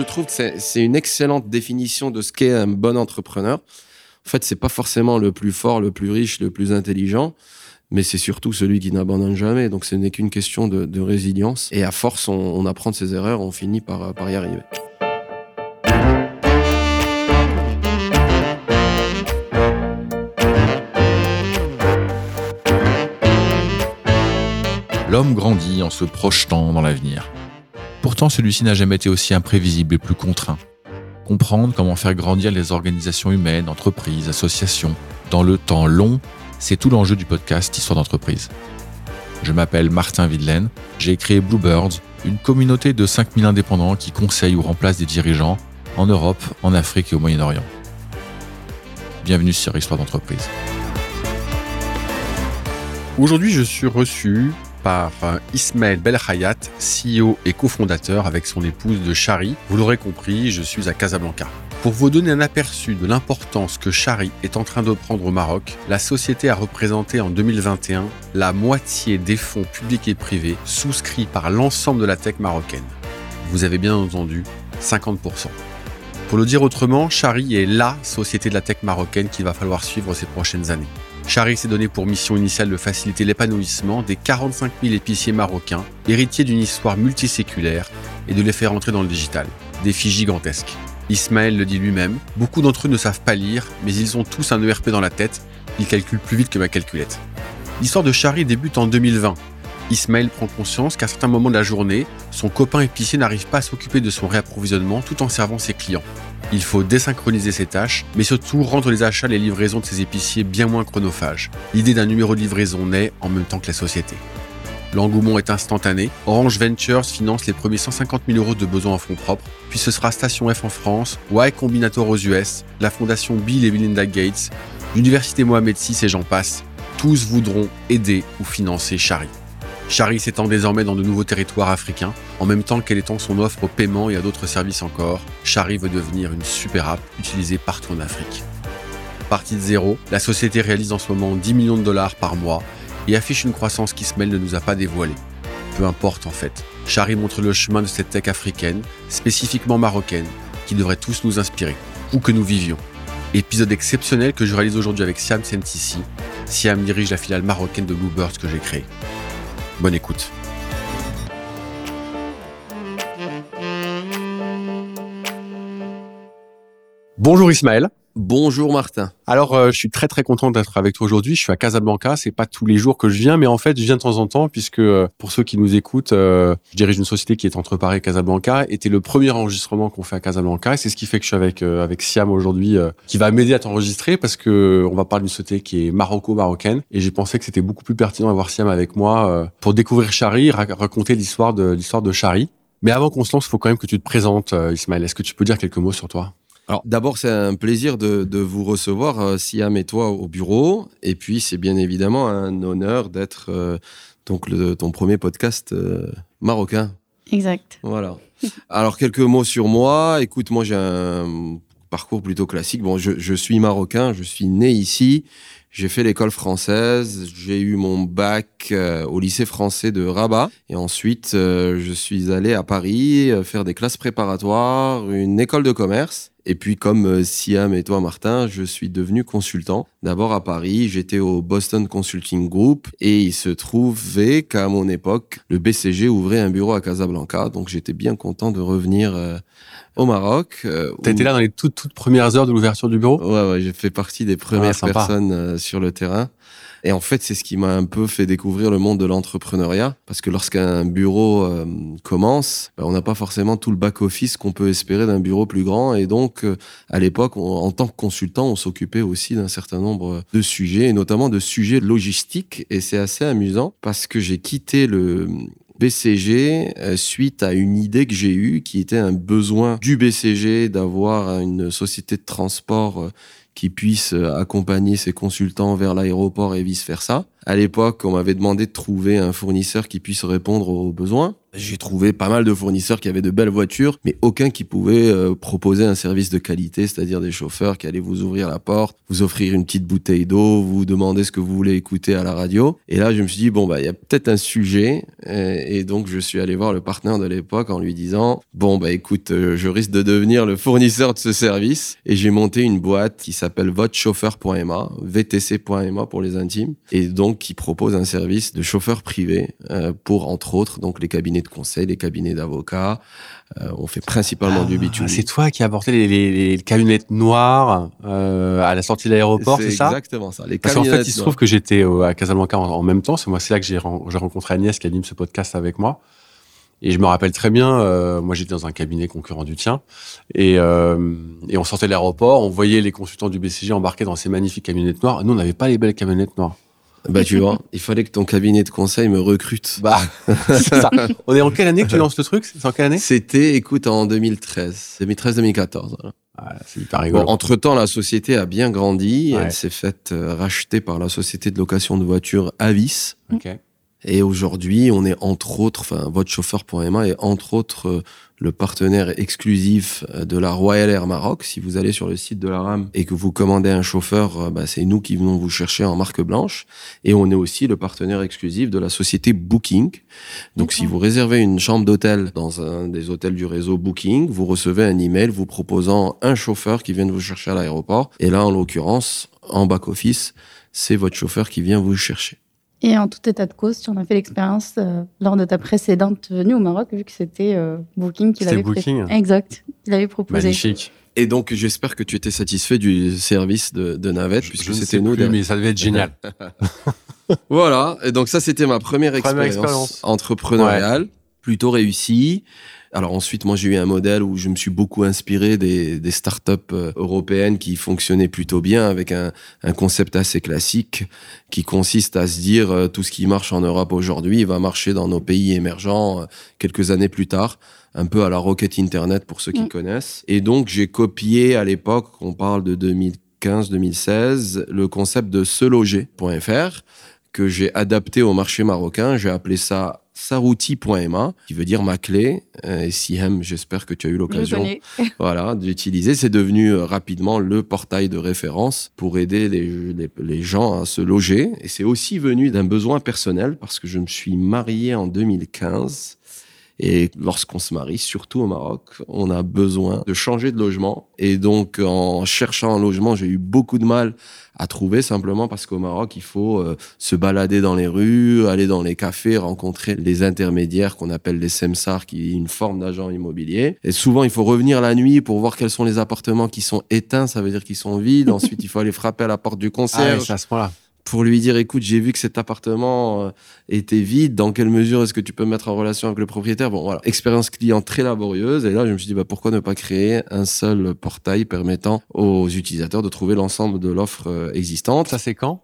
je trouve que c'est une excellente définition de ce qu'est un bon entrepreneur. En fait, c'est pas forcément le plus fort, le plus riche, le plus intelligent, mais c'est surtout celui qui n'abandonne jamais. Donc, ce n'est qu'une question de, résilience. Et à force, on, apprend de ses erreurs, on finit par, par y arriver. L'homme grandit en se projetant dans l'avenir. Pourtant, celui-ci n'a jamais été aussi imprévisible et plus contraint. Comprendre comment faire grandir les organisations humaines, entreprises, associations, dans le temps long, c'est tout l'enjeu du podcast Histoire d'entreprise. Je m'appelle Martin Videlaine, j'ai créé Bluebirds, une communauté de 5000 indépendants qui conseillent ou remplacent des dirigeants en Europe, en Afrique et au Moyen-Orient. Bienvenue sur Histoire d'entreprise. Aujourd'hui, je suis reçu par euh, Ismaël Belhayat, CEO et cofondateur avec son épouse de Chari. Vous l'aurez compris, je suis à Casablanca. Pour vous donner un aperçu de l'importance que Chari est en train de prendre au Maroc, la société a représenté en 2021 la moitié des fonds publics et privés souscrits par l'ensemble de la tech marocaine. Vous avez bien entendu 50%. Pour le dire autrement, Chari est LA société de la tech marocaine qu'il va falloir suivre ces prochaines années. Chari s'est donné pour mission initiale de faciliter l'épanouissement des 45 000 épiciers marocains, héritiers d'une histoire multiséculaire, et de les faire entrer dans le digital. Défi gigantesque. Ismaël le dit lui-même, beaucoup d'entre eux ne savent pas lire, mais ils ont tous un ERP dans la tête, ils calculent plus vite que ma calculette. L'histoire de Chari débute en 2020. Ismaël prend conscience qu'à certains moments de la journée, son copain épicier n'arrive pas à s'occuper de son réapprovisionnement tout en servant ses clients. Il faut désynchroniser ses tâches, mais surtout rendre les achats et les livraisons de ses épiciers bien moins chronophages. L'idée d'un numéro de livraison naît en même temps que la société. L'engouement est instantané. Orange Ventures finance les premiers 150 000 euros de besoins en fonds propres. Puis ce sera Station F en France, Y Combinator aux US, la fondation Bill et Melinda Gates, l'université Mohamed VI et j'en passe. Tous voudront aider ou financer Chari. Chari s'étend désormais dans de nouveaux territoires africains, en même temps qu'elle étend son offre au paiement et à d'autres services encore. Chari veut devenir une super app utilisée partout en Afrique. Partie de zéro, la société réalise en ce moment 10 millions de dollars par mois et affiche une croissance qui Smell ne nous a pas dévoilée. Peu importe en fait, Chari montre le chemin de cette tech africaine, spécifiquement marocaine, qui devrait tous nous inspirer, où que nous vivions. Épisode exceptionnel que je réalise aujourd'hui avec Siam Sentisi. Siam dirige la filiale marocaine de Bluebirds que j'ai créée. Bonne écoute. Bonjour Ismaël. Bonjour Martin. Alors, euh, je suis très très content d'être avec toi aujourd'hui. Je suis à Casablanca. C'est pas tous les jours que je viens, mais en fait, je viens de temps en temps puisque euh, pour ceux qui nous écoutent, euh, je dirige une société qui est entre Paris et Casablanca. Était le premier enregistrement qu'on fait à Casablanca, et c'est ce qui fait que je suis avec avec Siam aujourd'hui, qui va m'aider à t'enregistrer parce que on va parler d'une société qui est maroco-marocaine, et j'ai pensé que c'était beaucoup plus pertinent d'avoir Siam avec moi pour découvrir Chari, raconter l'histoire de l'histoire de Chari. Mais avant qu'on se lance, faut quand même que tu te présentes, Ismaël. Est-ce que tu peux dire quelques mots sur toi? Alors d'abord, c'est un plaisir de, vous recevoir, euh, Siam et toi, au bureau. Et puis, c'est bien évidemment un honneur d'être euh, donc le, ton premier podcast euh, marocain. Exact. Voilà. Alors, quelques mots sur moi. Écoute, moi, j'ai un parcours plutôt classique. Bon, je, je suis marocain, je suis né ici. J'ai fait l'école française, j'ai eu mon bac euh, au lycée français de Rabat et ensuite euh, je suis allé à Paris euh, faire des classes préparatoires, une école de commerce et puis comme Siam et toi Martin, je suis devenu consultant. D'abord à Paris, j'étais au Boston Consulting Group et il se trouvait qu'à mon époque, le BCG ouvrait un bureau à Casablanca, donc j'étais bien content de revenir au Maroc. Euh, T'as été là dans les toutes, toutes premières heures de l'ouverture du bureau? Ouais, ouais j'ai fait partie des premières ah, personnes euh, sur le terrain. Et en fait, c'est ce qui m'a un peu fait découvrir le monde de l'entrepreneuriat. Parce que lorsqu'un bureau euh, commence, ben, on n'a pas forcément tout le back-office qu'on peut espérer d'un bureau plus grand. Et donc, euh, à l'époque, en tant que consultant, on s'occupait aussi d'un certain nombre de sujets, et notamment de sujets logistiques. Et c'est assez amusant parce que j'ai quitté le, BCG euh, suite à une idée que j'ai eue qui était un besoin du BCG d'avoir une société de transport qui puisse euh, accompagner ses consultants vers l'aéroport et vice-versa. À l'époque, on m'avait demandé de trouver un fournisseur qui puisse répondre aux besoins. J'ai trouvé pas mal de fournisseurs qui avaient de belles voitures, mais aucun qui pouvait euh, proposer un service de qualité, c'est-à-dire des chauffeurs qui allaient vous ouvrir la porte, vous offrir une petite bouteille d'eau, vous demander ce que vous voulez écouter à la radio. Et là, je me suis dit, bon, bah, il y a peut-être un sujet. Et, donc, je suis allé voir le partenaire de l'époque en lui disant, bon, bah, écoute, euh, je risque de devenir le fournisseur de ce service. Et j'ai monté une boîte qui s'appelle votechauffeur.ma, vtc.ma pour les intimes, et donc qui propose un service de chauffeur privé euh, pour, entre autres, donc les cabinets de conseil, les cabinets d'avocats. Euh, on fait principalement du B2B. Ah, c'est toi qui as apporté les, les, camionnettes noires euh, à la sortie de l'aéroport, c'est ça? Exactement ça. Les Parce qu'en fait, il se trouve que j'étais à Casablanca en, même temps. C'est moi, c'est là que j'ai rencontré Agnès qui anime ce podcast avec moi. Et je me rappelle très bien, euh, moi j'étais dans un cabinet concurrent du tien, et, euh, et on sortait de l'aéroport, on voyait les consultants du BCG embarqués dans ces magnifiques camionnettes noires. Nous, on n'avait pas les belles camionnettes noires. Bah tu vois, il fallait que ton cabinet de conseil me recrute. Bah, c'est ça. On est en quelle année que tu lances le truc? C'est en quelle année? C'était, écoute, en 2013, 2013-2014. c'est hyper rigolo. entre temps, la société a bien grandi. Elle s'est faite euh, racheter par la société de location de voitures Avis. Ok. Et aujourd'hui, on est entre autres, enfin, votre chauffeur.ma est entre autres euh, le partenaire exclusif euh, de la Royal Air Maroc. Si vous allez sur le site de la RAM et que vous commandez un chauffeur, euh, bah, c'est nous qui venons vous chercher en marque blanche. Et on est aussi le partenaire exclusif de la société Booking. Donc, si vous réservez une chambre d'hôtel dans un des hôtels du réseau Booking, vous recevez un email vous proposant un chauffeur qui vient vous chercher à l'aéroport. Et là, en l'occurrence, en back office, c'est votre chauffeur qui vient vous chercher. Et en tout état de cause, tu en as fait l'expérience euh, lors de ta précédente venue au Maroc, vu que c'était euh, Booking qui l'avait Booking. Exact, il avait proposé. Magnifique. Et donc, j'espère que tu étais satisfait du service de, de navette, puisque c'était nous. Plus, mais ça devait être génial. voilà. Et donc, ça, c'était ma première, expérience, entrepreneuriale, plutôt réussie. Alors ensuite, moi, j'ai eu un modèle où je me suis beaucoup inspiré des, des startups euh, européennes qui fonctionnaient plutôt bien avec un, un, concept assez classique qui consiste à se dire euh, tout ce qui marche en Europe aujourd'hui va marcher dans nos pays émergents euh, quelques années plus tard un peu à la rocket internet pour ceux qui mm. connaissent. Et donc j'ai copié à l'époque, on parle de 2015-2016, le concept de seloger.fr que j'ai adapté au marché marocain. J'ai appelé ça sarouti.ma, qui veut dire ma clé. Euh, et Sihem, j'espère que tu as eu l'occasion voilà, d'utiliser. C'est devenu euh, rapidement le portail de référence pour aider les, les, les gens à se loger. Et c'est aussi venu d'un besoin personnel parce que je me suis marié en 2015 et lorsqu'on se marie, surtout au Maroc, on a besoin de changer de logement. Et donc, en cherchant un logement, j'ai eu beaucoup de mal à trouver simplement parce qu'au Maroc, il faut euh, se balader dans les rues, aller dans les cafés, rencontrer les intermédiaires qu'on appelle les semsars, qui est une forme d'agent immobilier. Et souvent, il faut revenir la nuit pour voir quels sont les appartements qui sont éteints, ça veut dire qu'ils sont vides. Ensuite, il faut aller frapper à la porte du concierge. Ah à ce point-là pour lui dire écoute, j'ai vu que cet appartement euh, était vide, dans quelle mesure est-ce que tu peux me mettre en relation avec le propriétaire? Bon, voilà, expérience client très laborieuse. Et là, je me suis dit bah, pourquoi ne pas créer un seul portail permettant aux utilisateurs de trouver l'ensemble de l'offre euh, existante? Ça, c'est quand?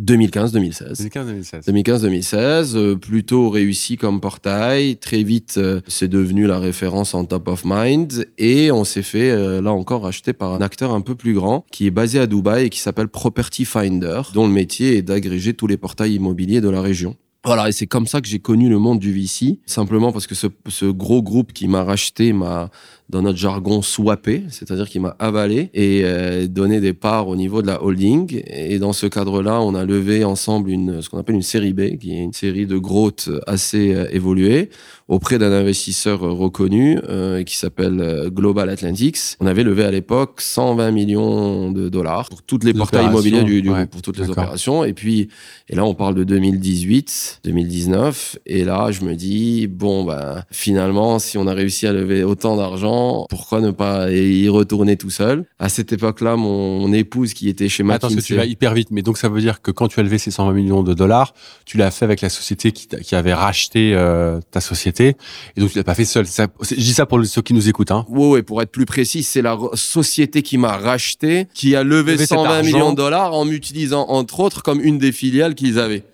2015-2016. 2015-2016. 2015-2016, plutôt réussi comme portail. Très vite, euh, c'est devenu la référence en top of mind. Et on s'est fait, euh, là encore, acheter par un acteur un peu plus grand qui est basé à Dubaï et qui s'appelle Property Finder, dont le métier est d'agréger tous les portails immobiliers de la région. Voilà, et c'est comme ça que j'ai connu le monde du VC, simplement parce que ce, ce gros groupe qui m'a racheté m'a dans notre jargon, swappé, c'est-à-dire qu'il m'a avalé et euh, donné des parts au niveau de la holding. Et dans ce cadre-là, on a levé ensemble une, ce qu'on appelle une série B, qui est une série de growth assez euh, évoluée, auprès d'un investisseur reconnu euh, qui s'appelle euh, Global Atlantics. On avait levé à l'époque 120 millions de dollars pour toutes les portails immobiliers du, du pour toutes les opérations. Et puis, et là, on parle de 2018, 2019. Et là, je me dis, bon, ben, finalement, si on a réussi à lever autant d'argent, pourquoi ne pas y retourner tout seul À cette époque-là, mon, épouse qui était chez McKinsey... Attends, parce que tu vas hyper vite, mais donc ça veut dire que quand tu as levé ces 120 millions de dollars, tu l'as fait avec la société qui, avait racheté euh, ta société, et donc tu l'as pas fait seul. je dis ça pour ceux qui nous écoutent. Hein. Oui, ouais, pour être plus précis, c'est la société qui m'a racheté, qui a levé, 120 millions de dollars en m'utilisant entre autres comme une des filiales qu'ils avaient.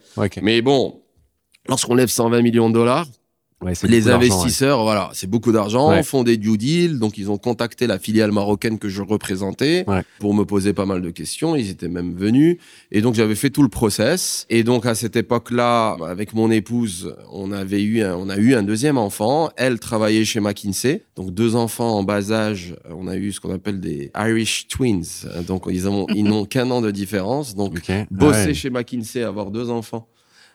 Mais bon, lorsqu'on lève 120 millions de dollars, les investisseurs, voilà, c'est beaucoup d'argent, font des due deals, donc ils ont contacté la filiale marocaine que je représentais pour me poser pas mal de questions. Ils étaient même venus, et donc j'avais fait tout le process. Et donc à cette époque-là, avec mon épouse, on avait eu, un, on a eu un deuxième enfant. Elle travaillait chez McKinsey, donc deux enfants en bas âge. On a eu ce qu'on appelle des Irish twins, donc ils ont, ils n'ont qu'un an de différence. Donc bosser chez McKinsey, avoir deux enfants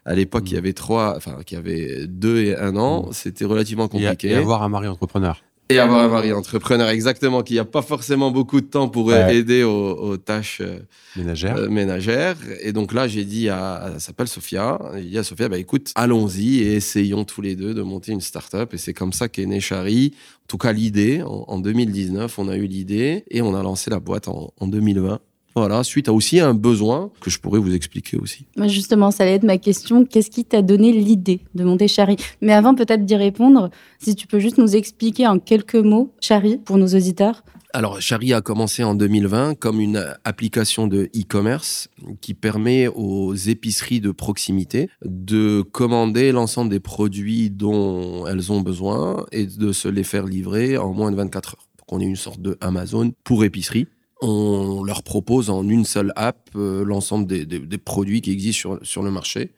à l'époque, il y mm. avait trois, enfin, qui avait deux et un an, mm. c'était relativement compliqué. Et, avoir un mari entrepreneur. Et avoir un mari entrepreneur, exactement, qui n'a pas forcément beaucoup de temps pour aider aux, tâches euh, ménagères. Euh, ménagères. Et donc là, j'ai dit à, elle s'appelle Sophia, j'ai dit à Sophia, bah écoute, allons-y et essayons tous les deux de monter une start-up. Et c'est comme ça qu'est né Chari. En tout cas, l'idée, en, 2019, on a eu l'idée et on a lancé la boîte en, en 2020. Voilà, suite à aussi un besoin que je pourrais vous expliquer aussi. Justement, ça allait être ma question. Qu'est-ce qui t'a donné l'idée de monter Chari? Mais avant peut-être d'y répondre, si tu peux juste nous expliquer en quelques mots Chari pour nos auditeurs. Alors, Chari a commencé en 2020 comme une application de e-commerce qui permet aux épiceries de proximité de commander l'ensemble des produits dont elles ont besoin et de se les faire livrer en moins de 24 heures. Donc, on est une sorte de Amazon pour épicerie on leur propose en une seule app euh, l'ensemble des, produits qui existent sur, le marché,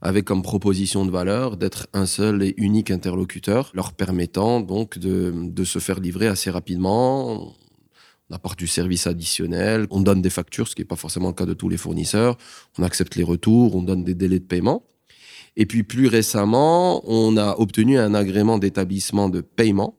avec comme proposition de valeur d'être un seul et unique interlocuteur, leur permettant donc de, se faire livrer assez rapidement. On apporte du service additionnel, on donne des factures, ce qui n'est pas forcément le cas de tous les fournisseurs, on accepte les retours, on donne des délais de paiement. Et puis plus récemment, on a obtenu un agrément d'établissement de paiement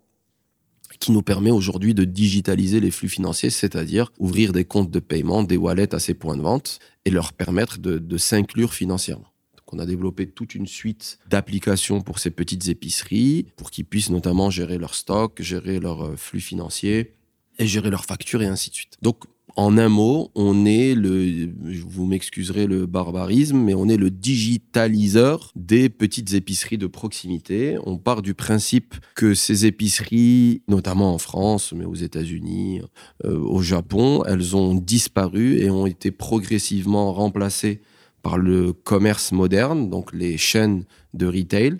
qui nous permet aujourd'hui de digitaliser les flux financiers, c'est-à-dire ouvrir des comptes de paiement, des wallets à ces points de vente et leur permettre de, s'inclure financièrement. On a développé toute une suite d'applications pour ces petites épiceries, pour qu'ils puissent notamment gérer leur stock, gérer leurs euh, flux financiers et gérer leurs factures et ainsi de suite. Donc en un mot, on est le, vous m'excuserez le barbarisme, mais on est le digitaliseur des petites épiceries de proximité. On part du principe que ces épiceries, notamment en France, mais aux États-Unis, euh, au Japon, elles ont disparu et ont été progressivement remplacées par le commerce moderne, donc les chaînes de retail.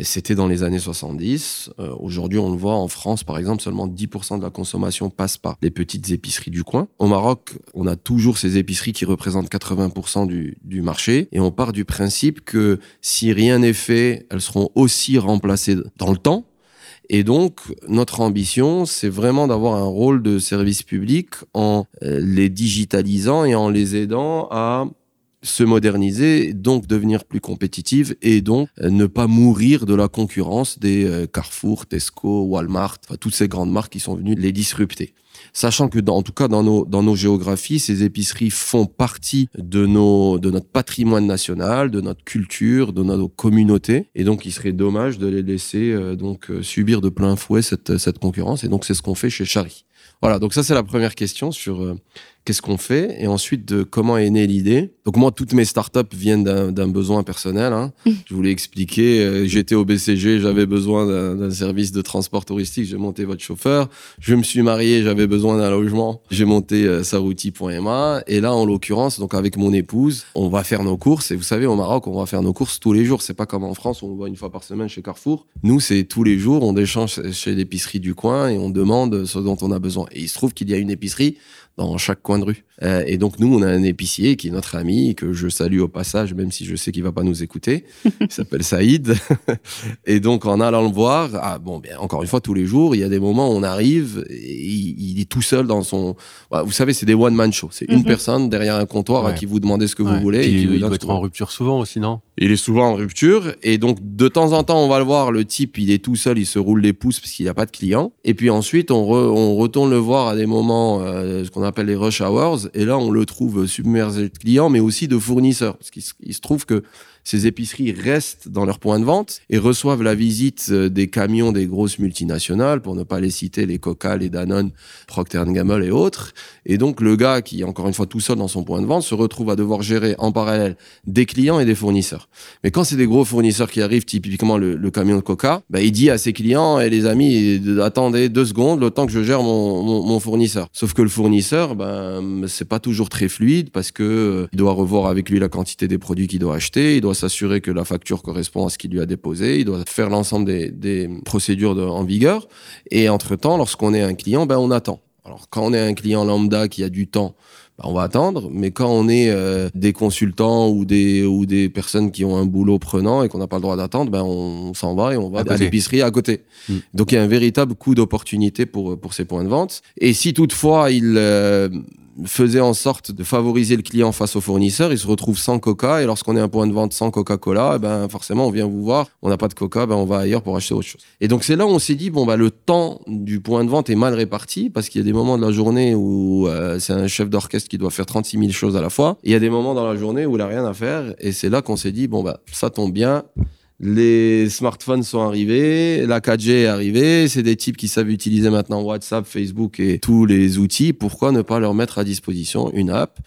C'était dans les années 70. Euh, aujourd'hui, on le voit en France, par exemple, seulement 10% de la consommation passe par les petites épiceries du coin. Au Maroc, on a toujours ces épiceries qui représentent 80% du, du marché. Et on part du principe que si rien n'est fait, elles seront aussi remplacées dans le temps. Et donc, notre ambition, c'est vraiment d'avoir un rôle de service public en euh, les digitalisant et en les aidant à se moderniser, donc devenir plus compétitive et donc euh, ne pas mourir de la concurrence des euh, Carrefour, Tesco, Walmart, toutes ces grandes marques qui sont venues les disrupter. Sachant que, dans, en tout cas, dans nos, dans nos géographies, ces épiceries font partie de, nos, de notre patrimoine national, de notre culture, de nos communautés. Et donc, il serait dommage de les laisser euh, donc subir de plein fouet cette, cette concurrence. Et donc, c'est ce qu'on fait chez Chari. Voilà, donc ça, c'est la première question sur qu'est-ce qu'on fait et ensuite de comment est née l'idée. Donc moi, toutes mes startups viennent d'un besoin personnel. Hein. Je voulais expliquer, euh, j'étais au BCG, j'avais besoin d'un service de transport touristique, j'ai monté votre chauffeur. Je me suis marié, j'avais besoin d'un logement, j'ai monté euh, sarouti.ma. Et là, en l'occurrence, donc avec mon épouse, on va faire nos courses. Et vous savez, au Maroc, on va faire nos courses tous les jours. C'est pas comme en France, on le voit une fois par semaine chez Carrefour. Nous, c'est tous les jours, on échange chez l'épicerie du coin et on demande ce dont on a besoin. Et il se trouve qu'il y a une épicerie dans chaque coin de rue. Euh, et donc nous, on a un épicier qui est notre ami, que je salue au passage, même si je sais qu'il va pas nous écouter. Il s'appelle Saïd. et donc en allant le voir, ah, bon, bien encore une fois, tous les jours, il y a des moments où on arrive, et il, est tout seul dans son. Bah, vous savez, c'est des one man show. C'est une mhm. personne derrière un comptoir à qui vous demandez ce que vous voulez. Et il doit être en rupture souvent aussi, non? Il est souvent en rupture, et donc de temps en temps, on va le voir. Le type, il est tout seul, il se roule les pouces parce qu'il n'y a pas de clients. Et puis ensuite, on, on retourne le voir à des moments, euh, ce qu'on appelle les rush hours, et là, on le trouve submergé de clients, mais aussi de fournisseurs. Parce qu'il se trouve que ces épiceries restent dans leur point de vente et reçoivent la visite euh, des camions des grosses multinationales, pour ne pas les citer, les Coca, les Danone, Procter Gamble et autres. Et donc, le gars qui est encore une fois tout seul dans son point de vente se retrouve à devoir gérer en parallèle des clients et des fournisseurs. Mais quand c'est des gros fournisseurs qui arrivent, typiquement le, camion de Coca, bah, il dit à ses clients et les amis, attendez deux secondes le temps que je gère mon, mon, fournisseur. Sauf que le fournisseur, ben, c'est pas toujours très fluide parce que euh, il doit revoir avec lui la quantité des produits qu'il doit acheter, doit s'assurer que la facture correspond à ce qu'il lui a déposé, il doit faire l'ensemble des, des procédures de- en vigueur. Et entre-temps, lorsqu'on est un client, ben, on attend. Alors, quand on est un client lambda qui a du temps, ben, on va attendre. Mais quand on est euh, des consultants ou des, ou des personnes qui ont un boulot prenant et qu'on n'a pas le droit d'attendre, ben, on, s'en va et on va À l'épicerie à côté. Mm. Donc, il y a un véritable coût d'opportunité pour, pour ces points de vente. Et si toutefois il euh, faisait en sorte de favoriser le client face au fournisseur, il se retrouve sans Coca. Et lorsqu'on est un point de vente sans Coca-Cola, eh ben, forcément, on vient vous voir. On n'a pas de Coca, ben, on va ailleurs pour acheter autre chose. Et donc, c'est là où on s'est dit, bon, bah, le temps du point de vente est mal réparti parce qu'il y a des moments de la journée où euh, c'est un chef d'orchestre qui doit faire 36 000 choses à la fois. Et il y a des moments dans la journée où il n'a rien à faire. Et c'est là qu'on s'est dit, bon, bah, ça tombe bien. Les smartphones sont arrivés, la 4G est arrivée, c'est des types qui savent utiliser maintenant WhatsApp, Facebook et tous les outils. Pourquoi ne pas leur mettre à disposition une app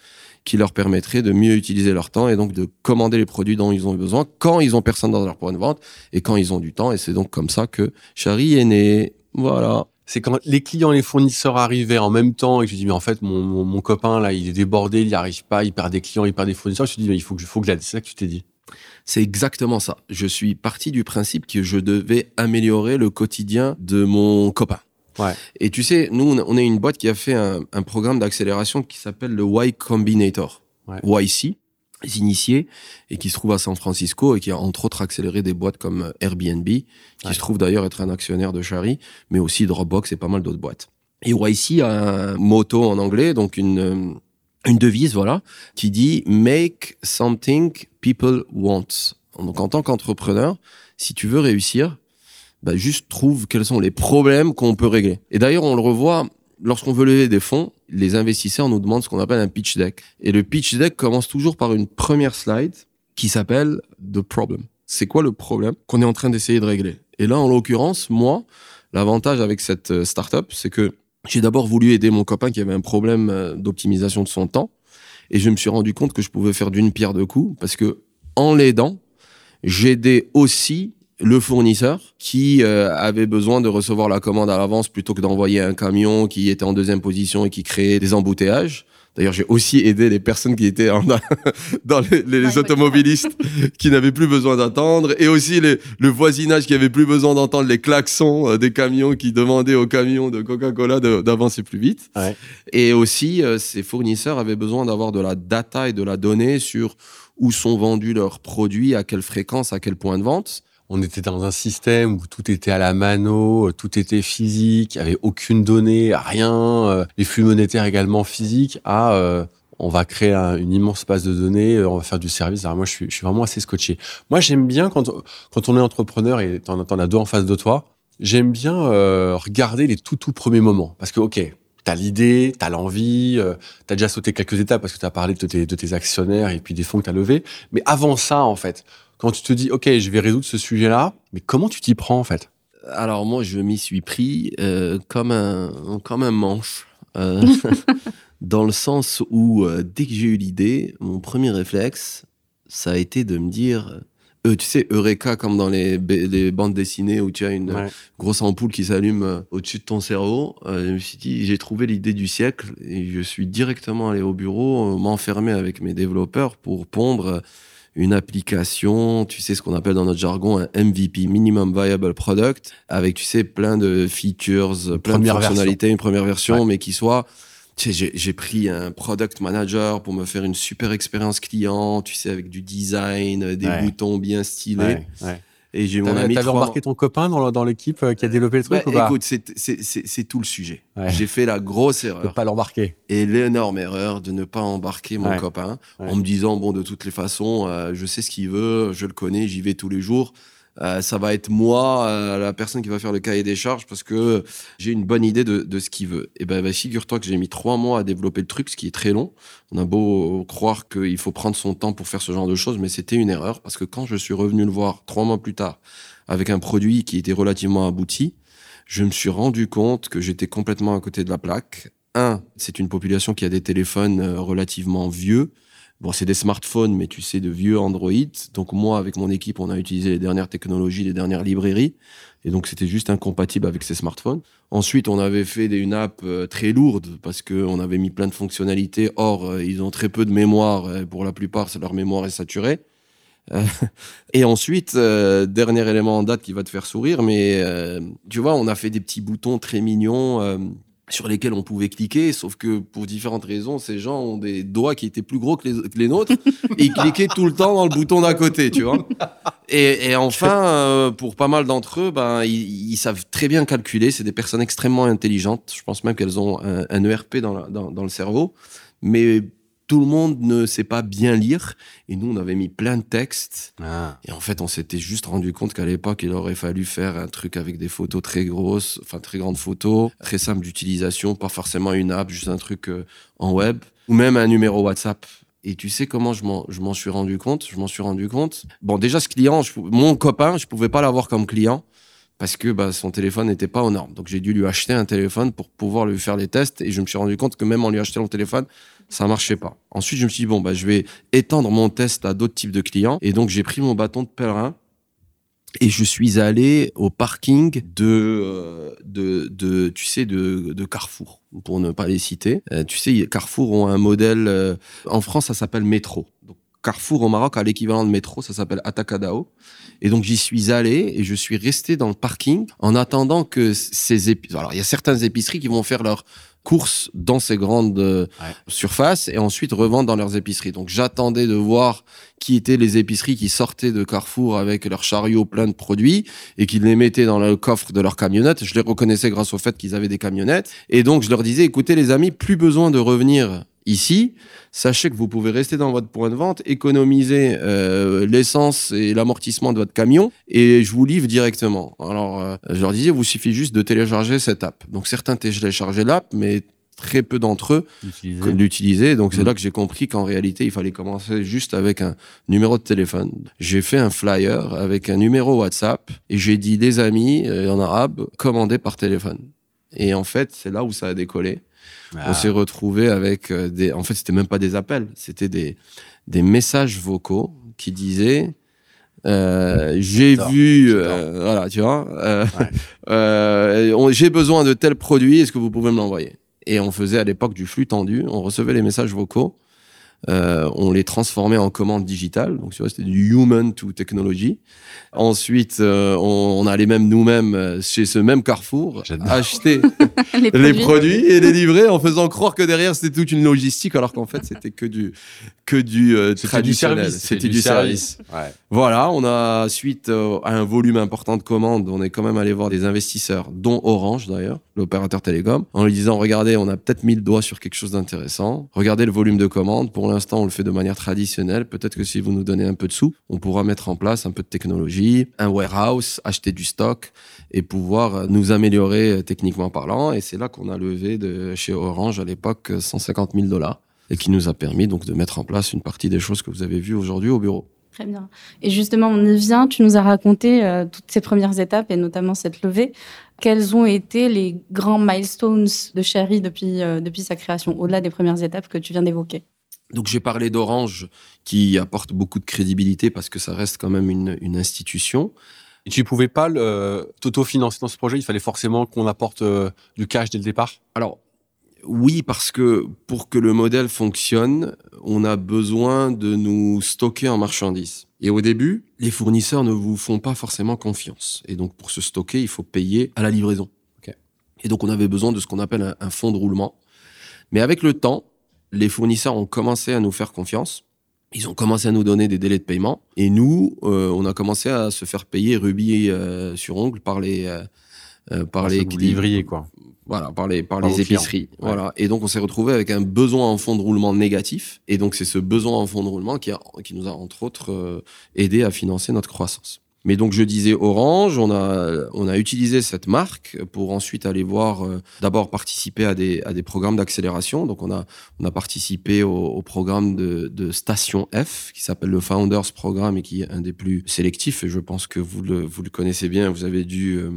qui leur permettrait de mieux utiliser leur temps et donc de commander les produits dont ils ont besoin quand ils ont personne dans leur point de vente et quand ils ont du temps. Et c'est donc comme ça que Chari est né. Voilà. C'est quand les clients et les fournisseurs arrivaient en même temps et que je dis mais en fait mon, mon, copain là il est débordé, il n'y arrive pas, il perd des clients, il perd des fournisseurs. Je te dis mais il faut que il faut que j'aide. C'est ça que tu t'es dit? C'est exactement ça. Je suis parti du principe que je devais améliorer le quotidien de mon copain. Ouais. Et tu sais, nous, on est une boîte qui a fait un, un programme d'accélération qui s'appelle le Y Combinator. Ouais. YC, les initiés, et qui se trouve à San Francisco et qui a entre autres accéléré des boîtes comme Airbnb, qui Ouais. se trouve d'ailleurs être un actionnaire de Chari, mais aussi Dropbox et pas mal d'autres boîtes. Et YC a un motto en anglais, donc une, euh, une devise, voilà, qui dit Make something people want. Donc en tant qu'entrepreneur, si tu veux réussir, bah, juste trouve quels sont les problèmes qu'on peut régler. Et d'ailleurs, on le revoit lorsqu'on veut lever des fonds, les investisseurs nous demandent ce qu'on appelle un pitch deck. Et le pitch deck commence toujours par une première slide qui s'appelle The Problem. C'est quoi le problème qu'on est en train d'essayer de régler? Et là, en l'occurrence, moi, l'avantage avec cette euh, startup, c'est que j'ai d'abord voulu aider mon copain qui avait un problème euh, d'optimisation de son temps. Et je me suis rendu compte que je pouvais faire d'une pierre deux coups parce que en l'aidant, j'aidais aussi le fournisseur qui euh, avait besoin de recevoir la commande à l'avance plutôt que d'envoyer un camion qui était en deuxième position et qui créait des embouteillages. D'ailleurs, j'ai aussi aidé les personnes qui étaient en- dans les, automobilistes qui n'avaient plus besoin d'attendre et aussi les- le voisinage qui avait plus besoin d'entendre les klaxons euh, des camions qui demandaient aux camions de Coca-Cola d'avancer plus vite. Ouais. Et aussi, euh, ces fournisseurs avaient besoin d'avoir de la data et de la donnée sur où sont vendus leurs produits, à quelle fréquence, à quel point de vente. On était dans un système où tout était à la mano, euh, tout était physique, il n'y avait aucune donnée, rien. euh, Les flux monétaires également physiques. À, euh, on va créer un- une immense base de données, euh, on va faire du service. Alors moi, je suis, vraiment assez scotché. Moi, j'aime bien quand, quand on est entrepreneur et t'en, t'en as deux en face de toi, j'aime bien euh, regarder les tout tout premiers moments. Parce que, ok, t'as l'idée, t'as l'envie, euh, t'as déjà sauté quelques étapes parce que t'as parlé de tes, de tes actionnaires et puis des fonds que t'as levés. Mais avant ça, en fait, quand tu te dis, OK, je vais résoudre ce sujet-là, mais comment tu t'y prends, en fait? Alors moi, je m'y suis pris euh, comme, un, comme un manche. euh, dans le sens où, euh, dès que j'ai eu l'idée, mon premier réflexe, ça a été de me dire... euh, tu sais, Eureka, comme dans les, ba- les bandes dessinées où tu as une, Ouais. grosse ampoule qui s'allume au-dessus de ton cerveau. Euh, je me suis dit, j'ai trouvé l'idée du siècle et je suis directement allé au bureau, euh, m'enfermer avec mes développeurs pour pondre euh, une application, tu sais ce qu'on appelle dans notre jargon un MVP, Minimum Viable Product, avec tu sais plein de features, plein première de version. fonctionnalités, une première version, Ouais. mais qui soit tu sais, j'ai- pris un product manager pour me faire une super expérience client, tu sais, avec du design, des Ouais. boutons bien stylés. Ouais, ouais. Et j'ai mon ami t'avais embarqué ton copain dans, dans l'équipe euh, qui a développé le truc bah, ou pas écoute, c'est- tout le sujet. Ouais. J'ai fait la grosse erreur pas l'embarquer. et l'énorme erreur de ne pas embarquer mon Ouais. copain Ouais. en me disant bon de toutes les façons euh, je sais ce qu'il veut, je le connais, j'y vais tous les jours. Euh, ça va être moi euh, la personne qui va faire le cahier des charges parce que j'ai une bonne idée de, de ce qu'il veut. Et ben bah, figure-toi que j'ai mis trois mois à développer le truc, ce qui est très long. On a beau croire qu'il faut prendre son temps pour faire ce genre de choses, mais c'était une erreur parce que quand je suis revenu le voir trois mois plus tard avec un produit qui était relativement abouti, je me suis rendu compte que j'étais complètement à côté de la plaque. Un, c'est une population qui a des téléphones euh, relativement vieux. Bon, c'est des smartphones, mais tu sais, de vieux Android. Donc moi, avec mon équipe, on a utilisé les dernières technologies, les dernières librairies. Et donc, c'était juste incompatible avec ces smartphones. Ensuite, on avait fait des- une app euh, très lourde parce qu'on avait mis plein de fonctionnalités. Or, euh, ils ont très peu de mémoire. euh, Pour la plupart, leur mémoire est saturée. et ensuite, dernier élément en date qui va te faire sourire, mais tu vois, on a fait des petits boutons très mignons sur lesquels on pouvait cliquer, sauf que pour différentes raisons, ces gens ont des doigts qui étaient plus gros que les, que les nôtres et ils cliquaient tout le temps dans le bouton d'à côté, tu vois. Et, et enfin, euh, pour pas mal d'entre eux, ben, ils, ils savent très bien calculer. C'est des personnes extrêmement intelligentes. Je pense même qu'elles ont un, un ERP dans, la- dans, dans le cerveau. Mais tout le monde ne sait pas bien lire. Et nous, on avait mis plein de textes. Ah. Et en fait, on s'était juste rendu compte qu'à l'époque, il aurait fallu faire un truc avec des photos très grosses, enfin très grandes photos, très simple d'utilisation, pas forcément une app, juste un truc euh, en web, ou même un numéro WhatsApp. Et tu sais comment je m'en, je m'en suis rendu compte? Je m'en suis rendu compte. Bon, déjà, ce client, je mon copain, je pouvais pas l'avoir comme client parce que bah, son téléphone n'était pas aux normes. Donc, j'ai dû lui acheter un téléphone pour pouvoir lui faire les tests. Et je me suis rendu compte que même en lui achetant le téléphone, ça marchait pas. Ensuite, je me suis dit, bon, bah, je vais étendre mon test à d'autres types de clients. Et donc, j'ai pris mon bâton de pèlerin et je suis allé au parking de, euh, de, tu sais, de, de Carrefour, pour ne pas les citer. Euh, tu sais, Carrefour ont un modèle, euh, en France, ça s'appelle Métro. Carrefour au Maroc a l'équivalent de métro, ça s'appelle Atacadao. Et donc j'y suis allé et je suis resté dans le parking en attendant que ces épiceries. Alors il y a certaines épiceries qui vont faire leurs courses dans ces grandes euh, Ouais. surfaces et ensuite revendent dans leurs épiceries. Donc j'attendais de voir qui étaient les épiceries qui sortaient de Carrefour avec leurs chariots pleins de produits et qui les mettaient dans le coffre de leur camionnette. Je les reconnaissais grâce au fait qu'ils avaient des camionnettes. Et donc je leur disais, écoutez les amis, plus besoin de revenir ici. Sachez que vous pouvez rester dans votre point de vente, économiser euh, l'essence et l'amortissement de votre camion et je vous livre directement. Alors, euh, je leur disais, vous suffit juste de télécharger cette app. Donc, certains téléchargeaient l'app, mais très peu d'entre eux l'utiliser. Donc c'est Mhm. là que j'ai compris qu'en réalité, il fallait commencer juste avec un numéro de téléphone. J'ai fait un flyer avec un numéro WhatsApp et j'ai dit des amis euh, en arabe, commandez par téléphone. Et en fait, c'est là où ça a décollé. Ah. On s'est retrouvé avec euh, des. En fait, c'était même pas des appels, c'était des des messages vocaux qui disaient. euh, j'ai vu, euh, voilà, tu vois, euh, Ouais. j'ai besoin de tel produit, est-ce que vous pouvez me l'envoyer? Et on faisait à l'époque du flux tendu, on recevait les messages vocaux, euh, on les transformait en commandes digitales, donc tu vois, c'était du human to technology. Ensuite, euh, on, on allait même nous-mêmes euh, chez ce même Carrefour acheter les les produits. produits et les livrer en faisant croire que derrière c'était toute une logistique alors qu'en fait c'était que du que du euh, C'était du traditionnel. service. C'était du service. Ouais. Voilà, on a suite euh, à un volume important de commandes, on est quand même allé voir des investisseurs, dont Orange d'ailleurs, l'opérateur télécom, en lui disant regardez, on a peut-être mis le doigt sur quelque chose d'intéressant. Regardez le volume de commandes. Pour l'instant, on le fait de manière traditionnelle. Peut-être que si vous nous donnez un peu de sous, on pourra mettre en place un peu de technologie, un warehouse, acheter du stock et pouvoir euh, nous améliorer euh, techniquement parlant. Et c'est là qu'on a levé de chez Orange à l'époque euh, 150 000 dollars et qui nous a permis donc de mettre en place une partie des choses que vous avez vues aujourd'hui au bureau. Très bien. Et justement, on y vient. Tu nous as raconté euh, toutes ces premières étapes et notamment cette levée. Quels ont été les grands milestones de Cherry depuis, euh, depuis sa création, au-delà des premières étapes que tu viens d'évoquer? Donc j'ai parlé d'Orange qui apporte beaucoup de crédibilité parce que ça reste quand même une, une institution. Et tu pouvais pas le- t'auto-financer dans ce projet Il fallait forcément qu'on apporte euh, du cash dès le départ? Alors oui, parce que pour que le modèle fonctionne, on a besoin de nous stocker en marchandises. Et au début, les fournisseurs ne vous font pas forcément confiance. Et donc pour se stocker, il faut payer à la livraison. Et donc on avait besoin de ce qu'on appelle un, un fonds de roulement. Mais avec le temps, les fournisseurs ont commencé à nous faire confiance. Ils ont commencé à nous donner des délais de paiement. Et nous, euh, on a commencé à se faire payer rubis euh, sur ongle par les, euh, par Parce les livriez, quoi. Voilà, par les, par Par les clients. épiceries. Ouais. Voilà. Et donc, on s'est retrouvé avec un besoin en fonds de roulement négatif. Et donc, c'est ce besoin en fonds de roulement qui, a, qui nous a, entre autres, euh, aidé à financer notre croissance. Mais donc, je disais Orange, on a, on a utilisé cette marque pour ensuite aller voir, euh, d'abord participer à des, à des programmes d'accélération. Donc, on a, on a participé au, au programme de, de Station F, qui s'appelle le Founders Programme et qui est un des plus sélectifs. Et je pense que vous le, vous le connaissez bien. Vous avez dû euh,